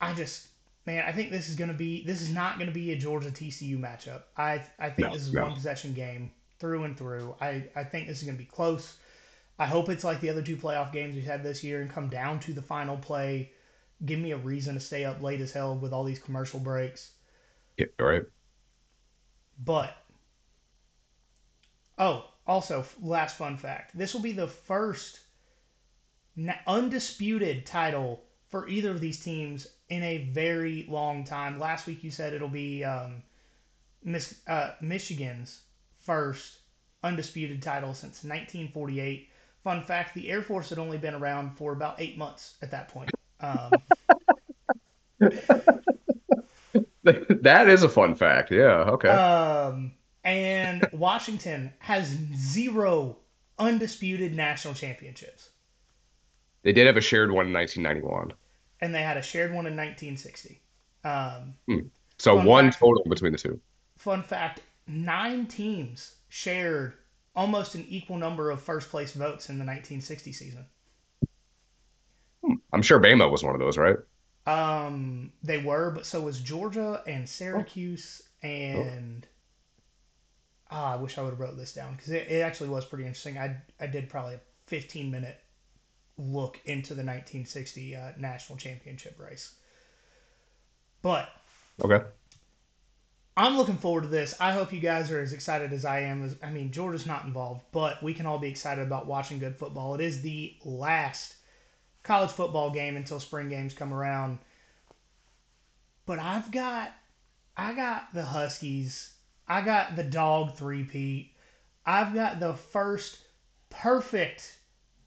I just, man, I think this is going to be, this is not going to be a Georgia TCU matchup. I, I think No, this is no. one possession game through and through. I, I think this is going to be close. I hope it's like the other two playoff games we've had this year and come down to the final play. Give me a reason to stay up late as hell with all these commercial breaks. Yeah, all right. But oh, also last fun fact: this will be the first undisputed title for either of these teams in a very long time. Last week you said it'll be um, Miss, uh, Michigan's first undisputed title since 1948. Fun fact: the Air Force had only been around for about eight months at that point. Um, that is a fun fact. Yeah. Okay. Um, and Washington has zero undisputed national championships, they did have a shared one in 1991. And they had a shared one in 1960. Um, So one fact. total between the two. fun fact: nine teams shared almost an equal number of first place votes in the 1960 season. I'm sure Bama was one of those, right? Um, they were, but so was Georgia and Syracuse and. Ah, I wish I would have wrote this down because it, it actually was pretty interesting. I I did probably a 15 minute look into the 1960 uh, national championship race. But Okay. I'm looking forward to this. I hope you guys are as excited as I am. As, I mean, Georgia's not involved, but we can all be excited about watching good football. It is the last college football game until spring games come around. But I've got, I got the Huskies. I got the dog three-peat. I've got the first perfect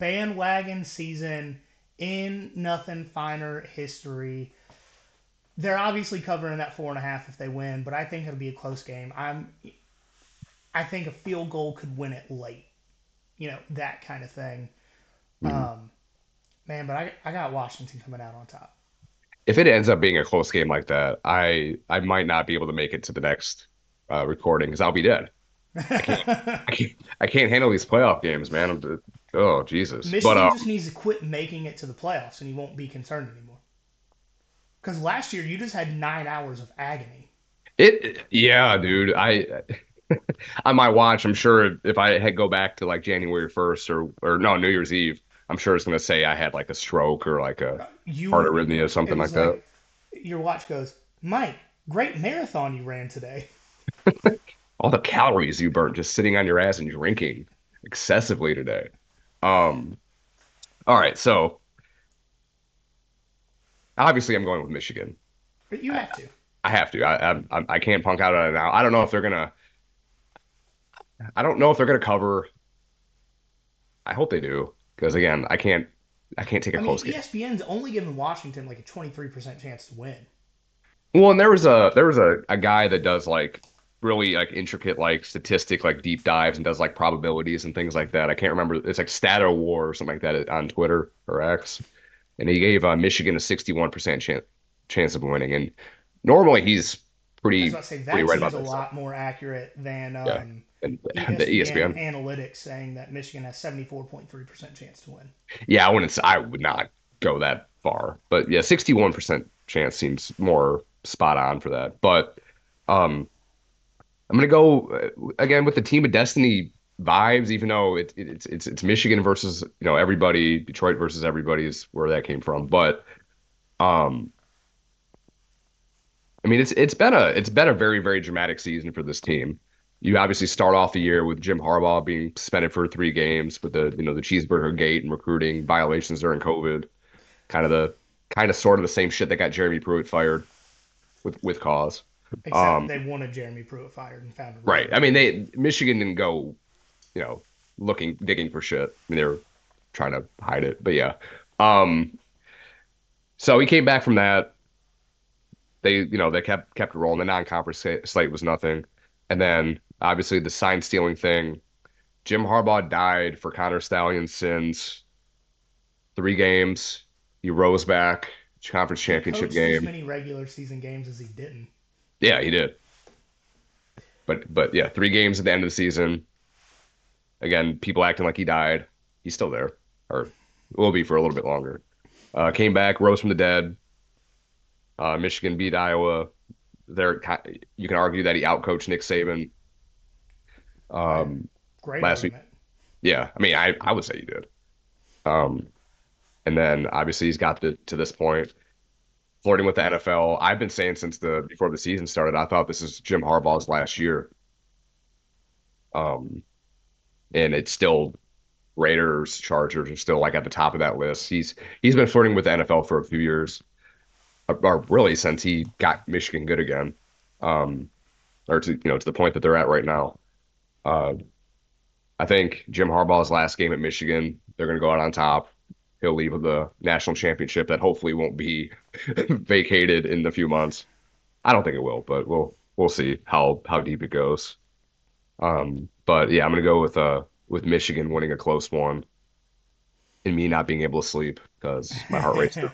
bandwagon season in nothing finer history. They're obviously covering that four and a half if they win, but I think it'll be a close game. I'm, I think a field goal could win it late, you know that kind of thing. Mhm. Um, man, but I I got Washington coming out on top. If it ends up being a close game like that, I I might not be able to make it to the next uh, recording because I'll be dead. I can't I can't handle these playoff games, man. I'm, oh Jesus. Michigan But uh, just needs to quit making it to the playoffs, and he won't be concerned anymore. Because last year you just had nine hours of agony. it yeah, dude. I on my watch, I'm sure if I had go back to like January 1st or or no New Year's Eve, I'm sure it's gonna say I had like a stroke or like a You heart arrhythmia or something it like that. Your watch goes, Mike. Great marathon you ran today. All the calories you burnt just sitting on your ass and drinking excessively today. Um, all right, so obviously I'm going with Michigan. But you have to. I have to. I I, I can't punk out on it now. I don't know if they're gonna. I don't know if they're gonna cover. I hope they do because again, I can't. I can't take a I mean, close game. ESPN's only giving Washington like a 23% chance to win. Well, and there was a there was a, a guy that does like really like intricate like statistic like deep dives and does like probabilities and things like that. I can't remember. It's like Stato War or something like that on Twitter or X, and he gave uh, Michigan a 61% chance chance of winning. And normally he's pretty. I pretty was about to say pretty that right seems about a that lot stuff. more accurate than Yeah, um, and the ESPN ESPN. analytics saying that Michigan has 74.3% chance to win. Yeah, I wouldn't. I would not go that far, but yeah, 61% chance seems more spot on for that. But um, I'm gonna go uh, again with the Team of Destiny vibes, even though it, it, it's it's it's Michigan versus you know everybody, Detroit versus everybody is where that came from. But um, I mean, it's it's been a it's been a very very dramatic season for this team. You obviously start off the year with Jim Harbaugh being suspended for three games with the you know the cheeseburger gate and recruiting violations during COVID, kind of the kind of sort of the same shit that got Jeremy Pruitt fired with with cause. Except Um, they wanted Jeremy Pruitt fired and found right. I mean, they Michigan didn't go you know looking digging for shit. I mean, they were trying to hide it, but yeah. Um, so he came back from that. They you know they kept kept it rolling. The non-conference slate was nothing, and then obviously the sign stealing thing. Jim Harbaugh died for Connor Stalions' sins. Three games. He rose back. Conference He championship coached as game. many regular season games as he didn't. Yeah, he did. But but yeah, three games at the end of the season. Again, people acting like he died. He's still there, or will be for a little bit longer. Uh, came back, rose from the dead. Uh, Michigan beat Iowa. There, you can argue that he outcoached Nick Saban. Um, Great Last week- yeah, I mean, I I would say he did. Um, and then obviously he's got to to this point, flirting with the NFL. I've been saying since the before the season started, I thought this is Jim Harbaugh's last year. Um, and it's still Raiders, Chargers are still like at the top of that list. He's he's been flirting with the NFL for a few years, or, or really since he got Michigan good again, um, or to you know to the point that they're at right now. Uh, I think Jim Harbaugh's last game at Michigan, they're going to go out on top. He'll leave with the national championship that hopefully won't be vacated in a few months. I don't think it will, but we'll we'll see how how deep it goes. Um, but yeah, I'm gonna go with uh with Michigan winning a close one and me not being able to sleep because my heart rate's.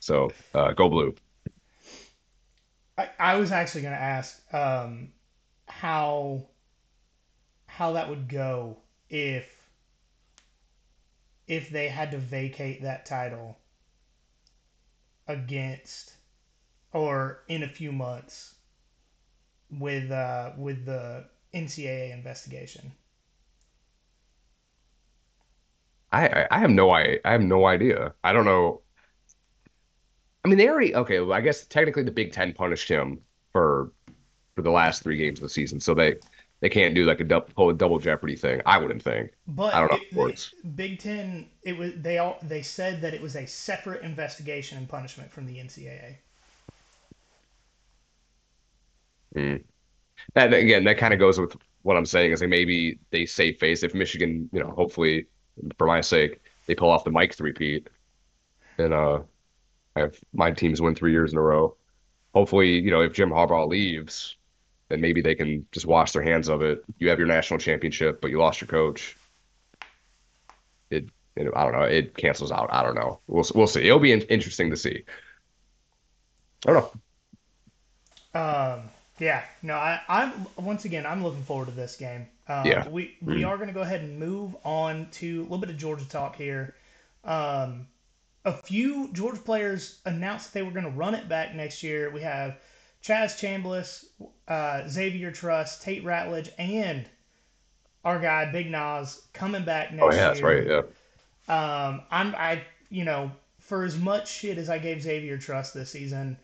So uh, go blue. I, I was actually going to ask um, how how that would go if if they had to vacate that title against or in a few months with uh, with the NCAA investigation. I I have no I I have no idea. I don't know. I mean, they already okay. Well, I guess technically the Big Ten punished him for for the last three games of the season, so they they can't do like a double a double jeopardy thing. I wouldn't think. But I don't know it, sports. Big Ten, it was they all they said that it was a separate investigation and punishment from the NCAA. Mm. That again, that kind of goes with what I'm saying is like maybe they save face if Michigan, you know, hopefully for my sake, they pull off the Mike three-peat and uh I have my teams win three years in a row. Hopefully, you know, if Jim Harbaugh leaves, then maybe they can just wash their hands of it. You have your national championship, but you lost your coach. It, it I don't know. It cancels out. I don't know. We'll we'll see. It'll be in, interesting to see. I don't know. Um, yeah, no, I, I'm once again I'm looking forward to this game. Um, Yeah. we we Mm. are going to go ahead and move on to a little bit of Georgia talk here. Um, a few Georgia players announced that they were going to run it back next year. We have Chaz Chambliss, uh, Xavier Truss, Tate Ratledge, and our guy Big Nas coming back next year. Oh yeah, that's right. Yeah. Um, I'm I you know for as much shit as I gave Xavier Truss this season,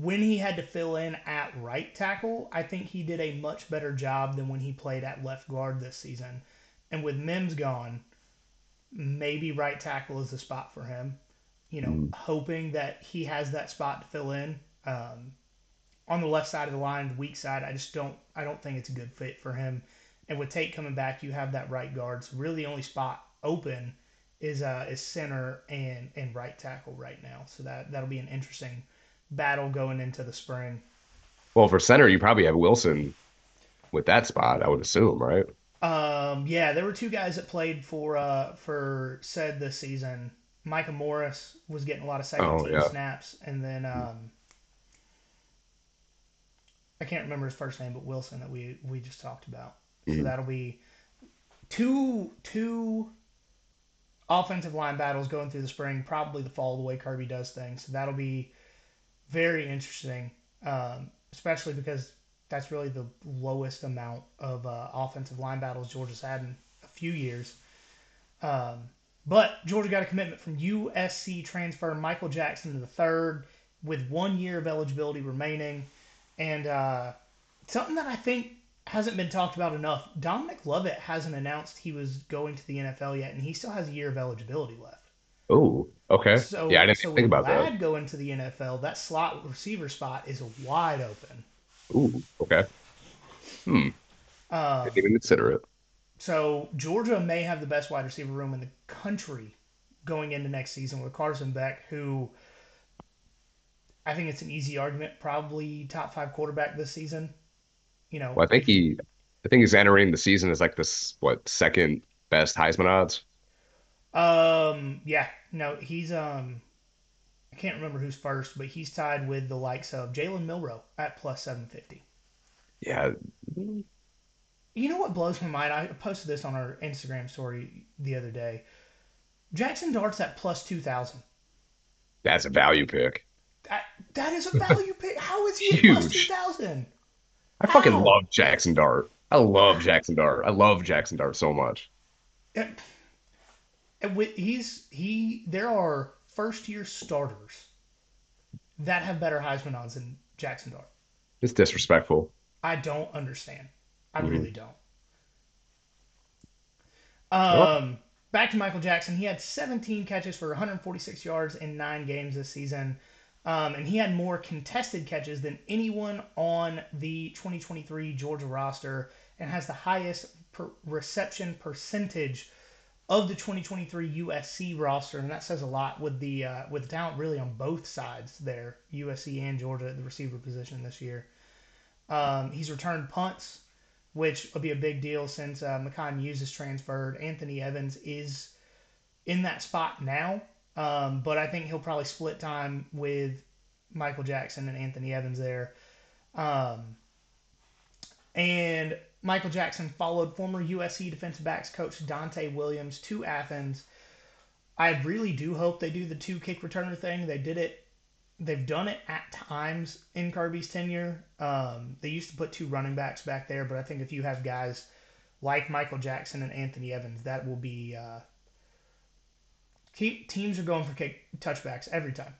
when he had to fill in at right tackle, I think he did a much better job than when he played at left guard this season. And with Mims gone, maybe right tackle is the spot for him. You know, Mm. hoping that he has that spot to fill in. Um, on the left side of the line, the weak side, I just don't I don't think it's a good fit for him. And with Tate coming back, you have that right guard. So really, the only spot open is uh, is center and and right tackle right now. So that that'll be an interesting battle going into the spring. Well, for center, you probably have Wilson with that spot, I would assume, right? Um, yeah, there were two guys that played for uh, for said this season. Micah Morris was getting a lot of second Oh, team yeah. snaps, and then um, I can't remember his first name, but Wilson that we we just talked about. So Mhm. that'll be two two offensive line battles going through the spring, probably the fall the way Kirby does things. So that'll be very interesting, um, especially because that's really the lowest amount of uh, offensive line battles Georgia's had in a few years. Um, but Georgia got a commitment from USC transfer Michael Jackson to the third with one year of eligibility remaining. And uh, something that I think hasn't been talked about enough Dominic Lovett hasn't announced he was going to the NFL yet, and he still has a year of eligibility left. Oh, okay. So, Yeah, I didn't so think about that. Ladd going to the NFL, that slot receiver spot is wide open. Ooh, okay. Hmm. Uh, Didn't even consider it. So Georgia may have the best wide receiver room in the country going into next season with Carson Beck, who I think it's an easy argument, probably top five quarterback this season. You know, Well, I think he, I think he's entering the season as like this, what, second best Heisman odds? um, yeah, no, he's um, I can't remember who's first, but he's tied with the likes of Jalen Milrow at plus seven fifty. Yeah. You know what blows my mind? I posted this on our Instagram story the other day. Jackson Dart's at plus two thousand. That's a value pick. That that is a value pick. How is he at plus two Huge. thousand? I fucking love Jackson Dart. I love Jackson Dart. I love Jackson Dart so much. And, and with he's he there are first year starters that have better Heisman odds than Jackson Dart. It's disrespectful. I don't understand. I Mhm. really don't. Um, back to Michael Jackson. He had 17 catches for 146 yards in nine games this season. Um, and he had more contested catches than anyone on the 2023 Georgia roster and has the highest per reception percentage of the 2023 USC roster. And that says a lot with the uh, with the talent really on both sides there, USC and Georgia at the receiver position this year. Um, he's returned punts, which will be a big deal since uh, Mekhi Mews is transferred. Anthony Evans is in that spot now, um, but I think he'll probably split time with Michael Jackson and Anthony Evans there. Um, and Michael Jackson followed former USC defensive backs coach Donte Williams to Athens. I really do hope they do the two kick returner thing. They did it they've done it at times in Kirby's tenure. Um, they used to put two running backs back there, but I think if you have guys like Michael Jackson and Anthony Evans, that will be. Uh, teams are going for kick touchbacks every time.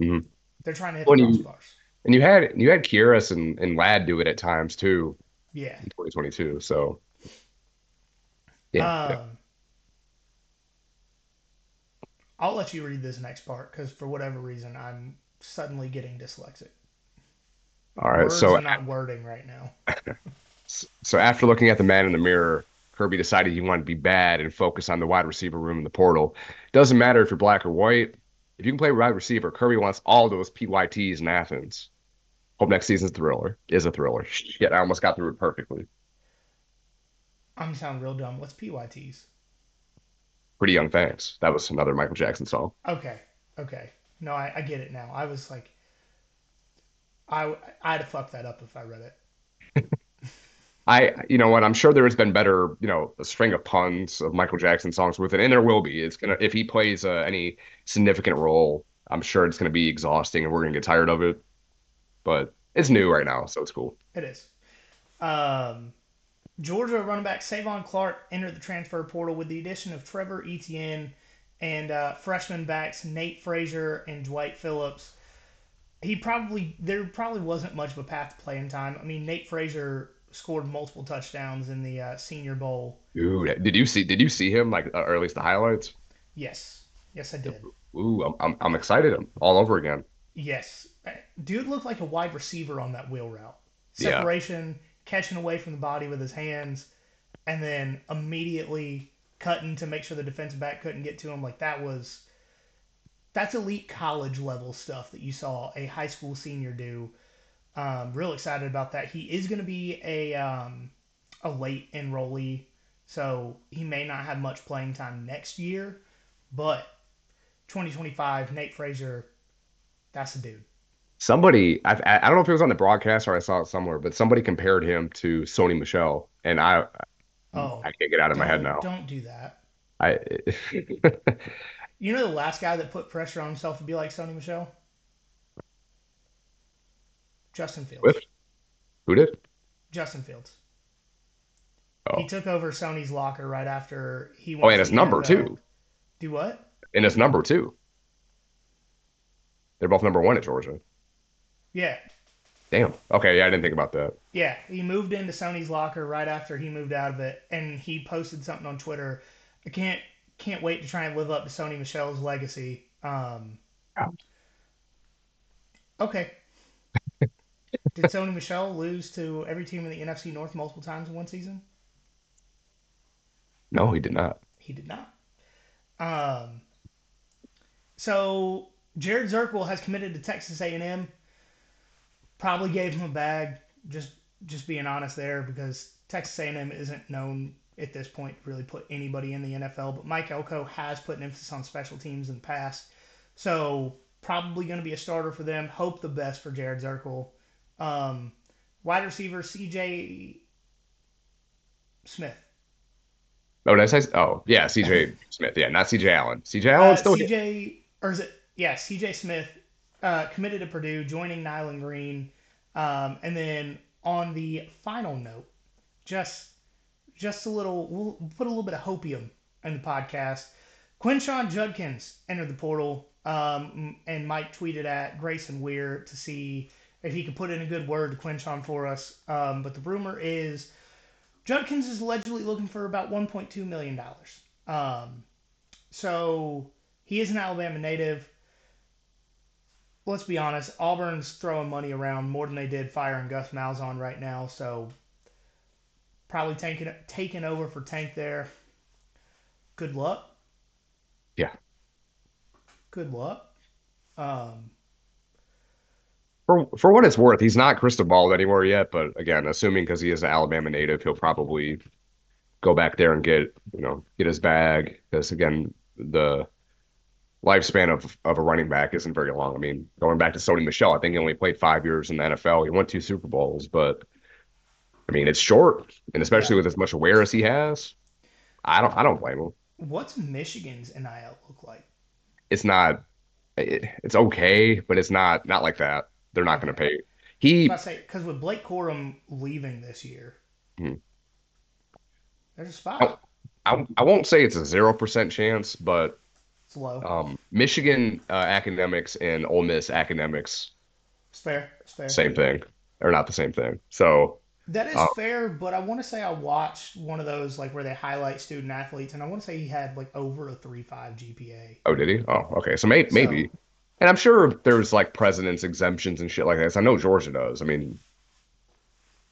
Mhm. They're trying to hit Well, the you- crossbars. And you had you had Kearis and, and Ladd do it at times too Yeah. in 2022. So yeah, yeah. Um, I'll let you read this next part because for whatever reason I'm suddenly getting dyslexic. all right. Words So are not wording right now. so after looking at the man in the mirror, Kirby decided he wanted to be bad and focus on the wide receiver room in the portal. Doesn't matter if you're black or white. If you can play wide receiver, Kirby wants all those PYTs in Athens. Hope next season's thriller is a thriller. Shit, I almost got through it perfectly. I'm sound real dumb. What's PYTs? Pretty Young Thanks. That was another Michael Jackson song. Okay, okay. No, I, I get it now. I was like, I I'd have fucked that up if I read it. I, you know what? I'm sure there has been better, you know, a string of puns of Michael Jackson songs with it, and there will be. It's gonna if he plays uh, any significant role, I'm sure it's gonna be exhausting, and we're gonna get tired of it. But it's new right now, so it's cool. It is. Um, Georgia running back Savon Clark entered the transfer portal with the addition of Trevor Etienne and uh, freshman backs Nate Frazier and Dwight Phillips. He probably there probably wasn't much of a path to playing time. I mean, Nate Frazier scored multiple touchdowns in the uh, Senior Bowl. Dude, did you see? Did you see him like, uh, or at least the highlights? Yes, yes, I did. Ooh, I'm I'm, I'm excited. I'm all over again. Yes, Uh, dude looked like a wide receiver on that wheel route. Yeah. Separation, catching away from the body with his hands, and then immediately cutting to make sure the defensive back couldn't get to him. Like that was that's elite college level stuff that you saw a high school senior do. Um, real excited about that. He is going to be a um, a late enrollee, so he may not have much playing time next year. But 2025, Nate Frazier, that's the dude. Somebody, I, I I don't know if it was on the broadcast or I saw it somewhere, but somebody compared him to Sony Michel, and I Oh, I can't get out of my head now. don't do that. I You know the last guy that put pressure on himself to be like Sony Michel? Justin Fields. Swift? Who did? Justin Fields. Oh. He took over Sony's locker right after he Oh, went and to his the number NFL. too. Do what? And his number two. They're both number one at Georgia. Yeah. Damn. Okay, yeah, I didn't think about that. Yeah, he moved into Sony's locker right after he moved out of it, and he posted something on Twitter. I can't can't wait to try and live up to Sony Michel's legacy. Um, Yeah. okay. Did Sony Michel lose to every team in the NFC North multiple times in one season? No, he did not. He did not. Um, so Jared Zirkel has committed to Texas A&M. Probably gave him a bag. Just just being honest there, because Texas A&M isn't known at this point to really put anybody in the NFL. But Mike Elko has put an emphasis on special teams in the past, so probably going to be a starter for them. Hope the best for Jared Zirkel. Um, wide receiver C.J. Smith. Oh, did I say? Oh, yeah, CJ Smith. Yeah, not CJ Allen. CJ Uh, Allen still here. CJ, or is it? Yeah, CJ Smith uh, committed to Purdue, joining Nyland Green, um, and then on the final note, just just a little, we'll put a little bit of hopium in the podcast. Quinshon Judkins entered the portal, um, and Mike tweeted at Grayson Weir to see if he could put in a good word to Quinshon for us. Um, but the rumor is Judkins is allegedly looking for about 1.2 million dollars. Um, so he is an Alabama native. Let's be honest, Auburn's throwing money around more than they did firing Gus Malzahn right now. So probably taking taking over for Tank there. Good luck. Yeah. Good luck. Um, For for what it's worth, he's not crystal balled anywhere yet. But again, assuming because he is an Alabama native, he'll probably go back there and get you know get his bag. Because again, the lifespan of of a running back isn't very long. I mean, going back to Sony Michel, I think he only played five years in the NFL. He won two Super Bowls, but I mean, it's short, and especially with as much awareness he has, I don't I don't blame him. what's Michigan's NIL look like? It's not. It, it's okay, but it's not not like that. They're not going to pay. He I say because with Blake Corum leaving this year, Hmm. there's a spot. I, I won't say it's a zero percent chance, but It's low. um, Michigan uh, academics and Ole Miss academics, It's fair. It's fair. same thing, or not the same thing. So That is Oh. fair, but I want to say I watched one of those like where they highlight student athletes, and I want to say he had like over a three five GPA. oh, did he? Oh, okay. So may, So- maybe, and I'm sure there's like president's exemptions and shit like this. I know Georgia does. I mean,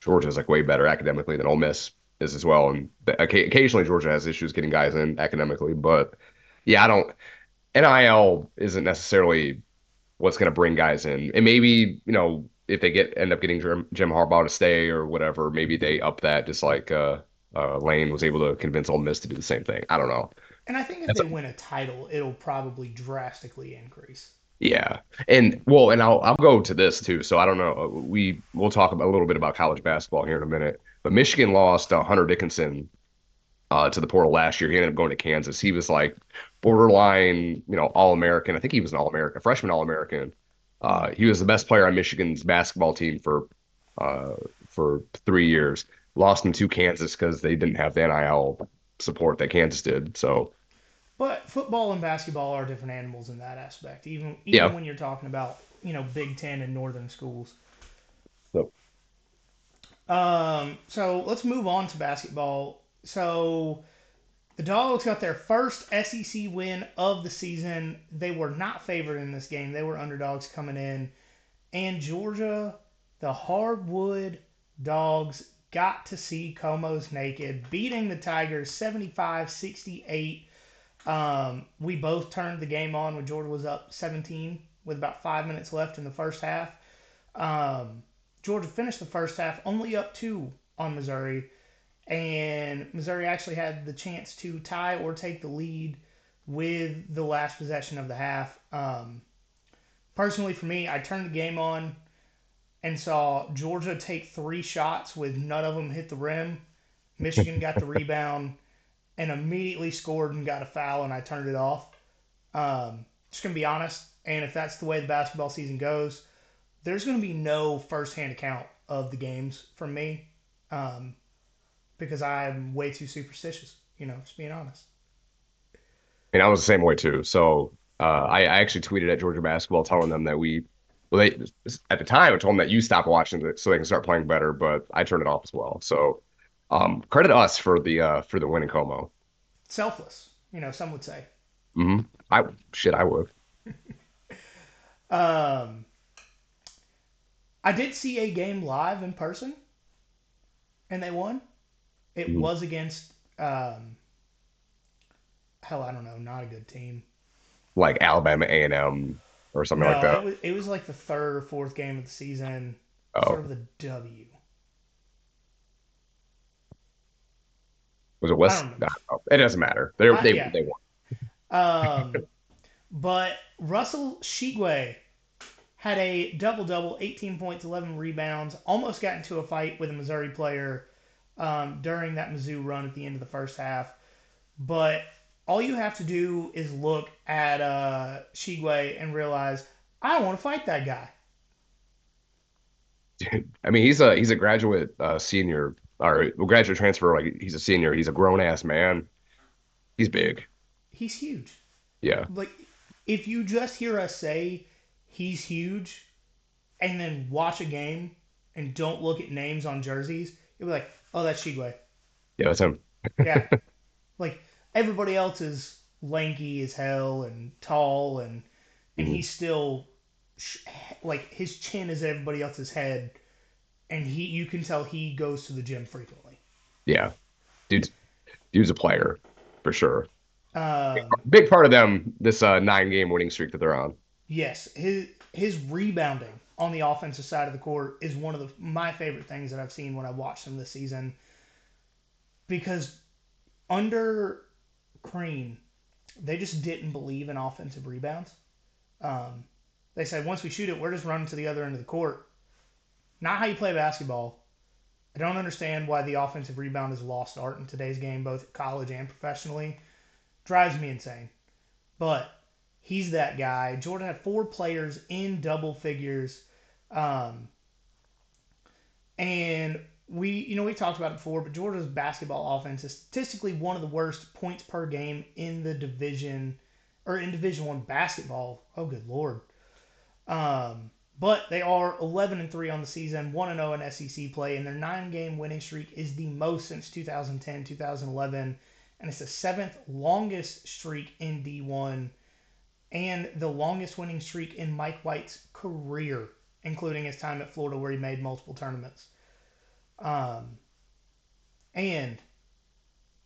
Georgia's like way better academically than Ole Miss is as well, and the, occasionally Georgia has issues getting guys in academically, but yeah, I don't. NIL isn't necessarily what's going to bring guys in. And maybe, you know, if they get end up getting Jim, Jim Harbaugh to stay or whatever, maybe they up that just like uh, uh, Lane was able to convince Ole Miss to do the same thing. I don't know. And I think if That's they win a title, it'll probably drastically increase. Yeah. And well, and I'll I'll go to this too. So I don't know. We we'll talk about, a little bit about college basketball here in a minute. But Michigan lost uh, Hunter Dickinson uh, to the portal last year. He ended up going to Kansas. He was like borderline, you know, All American. I think he was an All American, freshman All American. Uh, he was the best player on Michigan's basketball team for uh, for three years. Lost him to Kansas because they didn't have the NIL support that Kansas did. So But football and basketball are different animals in that aspect. Even even Yeah. when you're talking about you know Big Ten and Northern schools. So- Um, so let's move on to basketball. So the Dogs got their first SEC win of the season. They were not favored in this game. They were underdogs coming in. And Georgia, the hardwood dogs, got to see Como's naked, beating the Tigers 75 68. Um, we both turned the game on when Georgia was up 17 with about five minutes left in the first half. Um, Georgia finished the first half only up two on Missouri, and Missouri actually had the chance to tie or take the lead with the last possession of the half. Um, personally, for me, I turned the game on and saw Georgia take three shots with none of them hit the rim. Michigan got the rebound and immediately scored and got a foul, and I turned it off. Um, just gonna be honest, and if that's the way the basketball season goes, there's gonna be no firsthand account of the games from me, um, because I'm way too superstitious. You know, just being honest. And I was the same way too. So uh, I, I actually tweeted at Georgia basketball telling them that we, well, they at the time I told them that you stop watching it so they can start playing better, but I turned it off as well. So um, credit us for the uh, for the win in Como. Selfless, you know, some would say. hmm I shit, I would. Um, I did see a game live in person, and they won. It Mhm. was against, um, hell, I don't know, not a good team. Like Alabama A and M or something like No, it that. was it was like the third or fourth game of the season, sort Oh, of the W. was it West? No, it doesn't matter. They I, they yeah, they won. um, but Russel Tchewa had a double double, 18 points, 11 rebounds, almost got into a fight with a Missouri player um, during that Mizzou run at the end of the first half. But all you have to do is look at uh, Tchewa and realize, I don't want to fight that guy. I mean, he's a he's a graduate uh, senior or well, graduate transfer. Like he's a senior. He's a grown ass man. He's big. He's huge. Yeah. Like, if you just hear us say he's huge and then watch a game and don't look at names on jerseys, you'll be like, oh, that's Tchewa. Yeah, that's him. Yeah. like, everybody else is lanky as hell and tall, and and Mhm. he's still, like, his chin is everybody else's head, and he you can tell he goes to the gym frequently. Yeah. Dude's dude's a player for sure. Um, Big part of them this uh, nine game winning streak that they're on. Yes, his his rebounding on the offensive side of the court is one of the my favorite things that I've seen when I watched him this season. Because under Crean, they just didn't believe in offensive rebounds. Um, they said once we shoot it, we're just running to the other end of the court. Not how you play basketball. I don't understand why the offensive rebound is lost art in today's game, both college and professionally. Drives me insane. But he's that guy. Jordan had four players in double figures. Um, and we, you know, we talked about it before, but Georgia's basketball offense is statistically one of the worst points per game in the division or in Division One basketball. Oh, good lord! Um, but they are 11 and three on the season, one and 0 in SEC play, and their nine-game winning streak is the most since 2010, 2011, and it's the seventh longest streak in D1 and the longest winning streak in Mike White's career, including his time at Florida where he made multiple tournaments. Um, and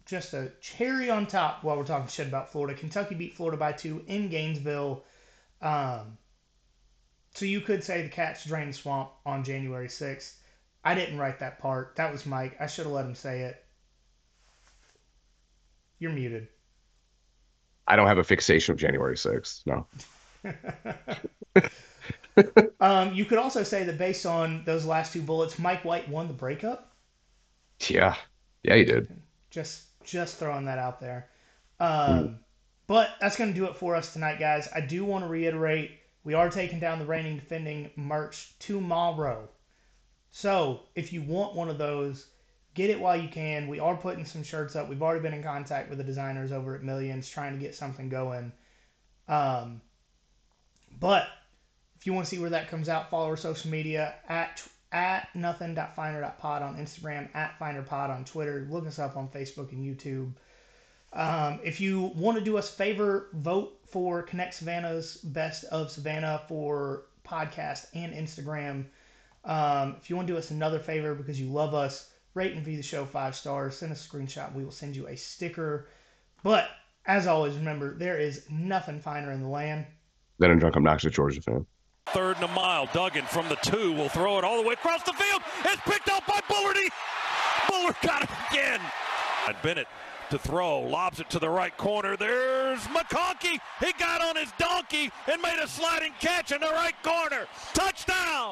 just a cherry on top while we're talking shit about Florida, Kentucky beat Florida by two in Gainesville. Um, so you could say the Cats drained the swamp on January 6th. I didn't write that part. That was Mike. I should have let him say it. You're muted. I don't have a fixation of January 6th. No. um, you could also say that based on those last two bullets, Mike White won the breakup. Yeah. Yeah, he did. Just just throwing that out there. Mm. Um, but that's going to do it for us tonight, guys. I do want to reiterate we are taking down the reigning defending merch tomorrow. So if you want one of those, get it while you can. We are putting some shirts up. We've already been in contact with the designers over at Millions trying to get something going. Um, but if you want to see where that comes out, follow our social media at at nothin.finer.pod on Instagram, at finerpod on Twitter. Look us up on Facebook and YouTube. Um, if you want to do us a favor, vote for Connect Savannah's Best of Savannah for podcast and Instagram. Um, if you want to do us another favor because you love us, rate and review the show five stars. Send us a screenshot. We will send you a sticker. But as always, remember there is nothing finer in the land than a drunk, obnoxious Georgia fan. Third and a mile. Duggan from the two will throw it all the way across the field. It's picked up by Bullardy. Bullard got it again. And Bennett to throw, lobs it to the right corner. There's McConkey. He got on his donkey and made a sliding catch in the right corner. Touchdown.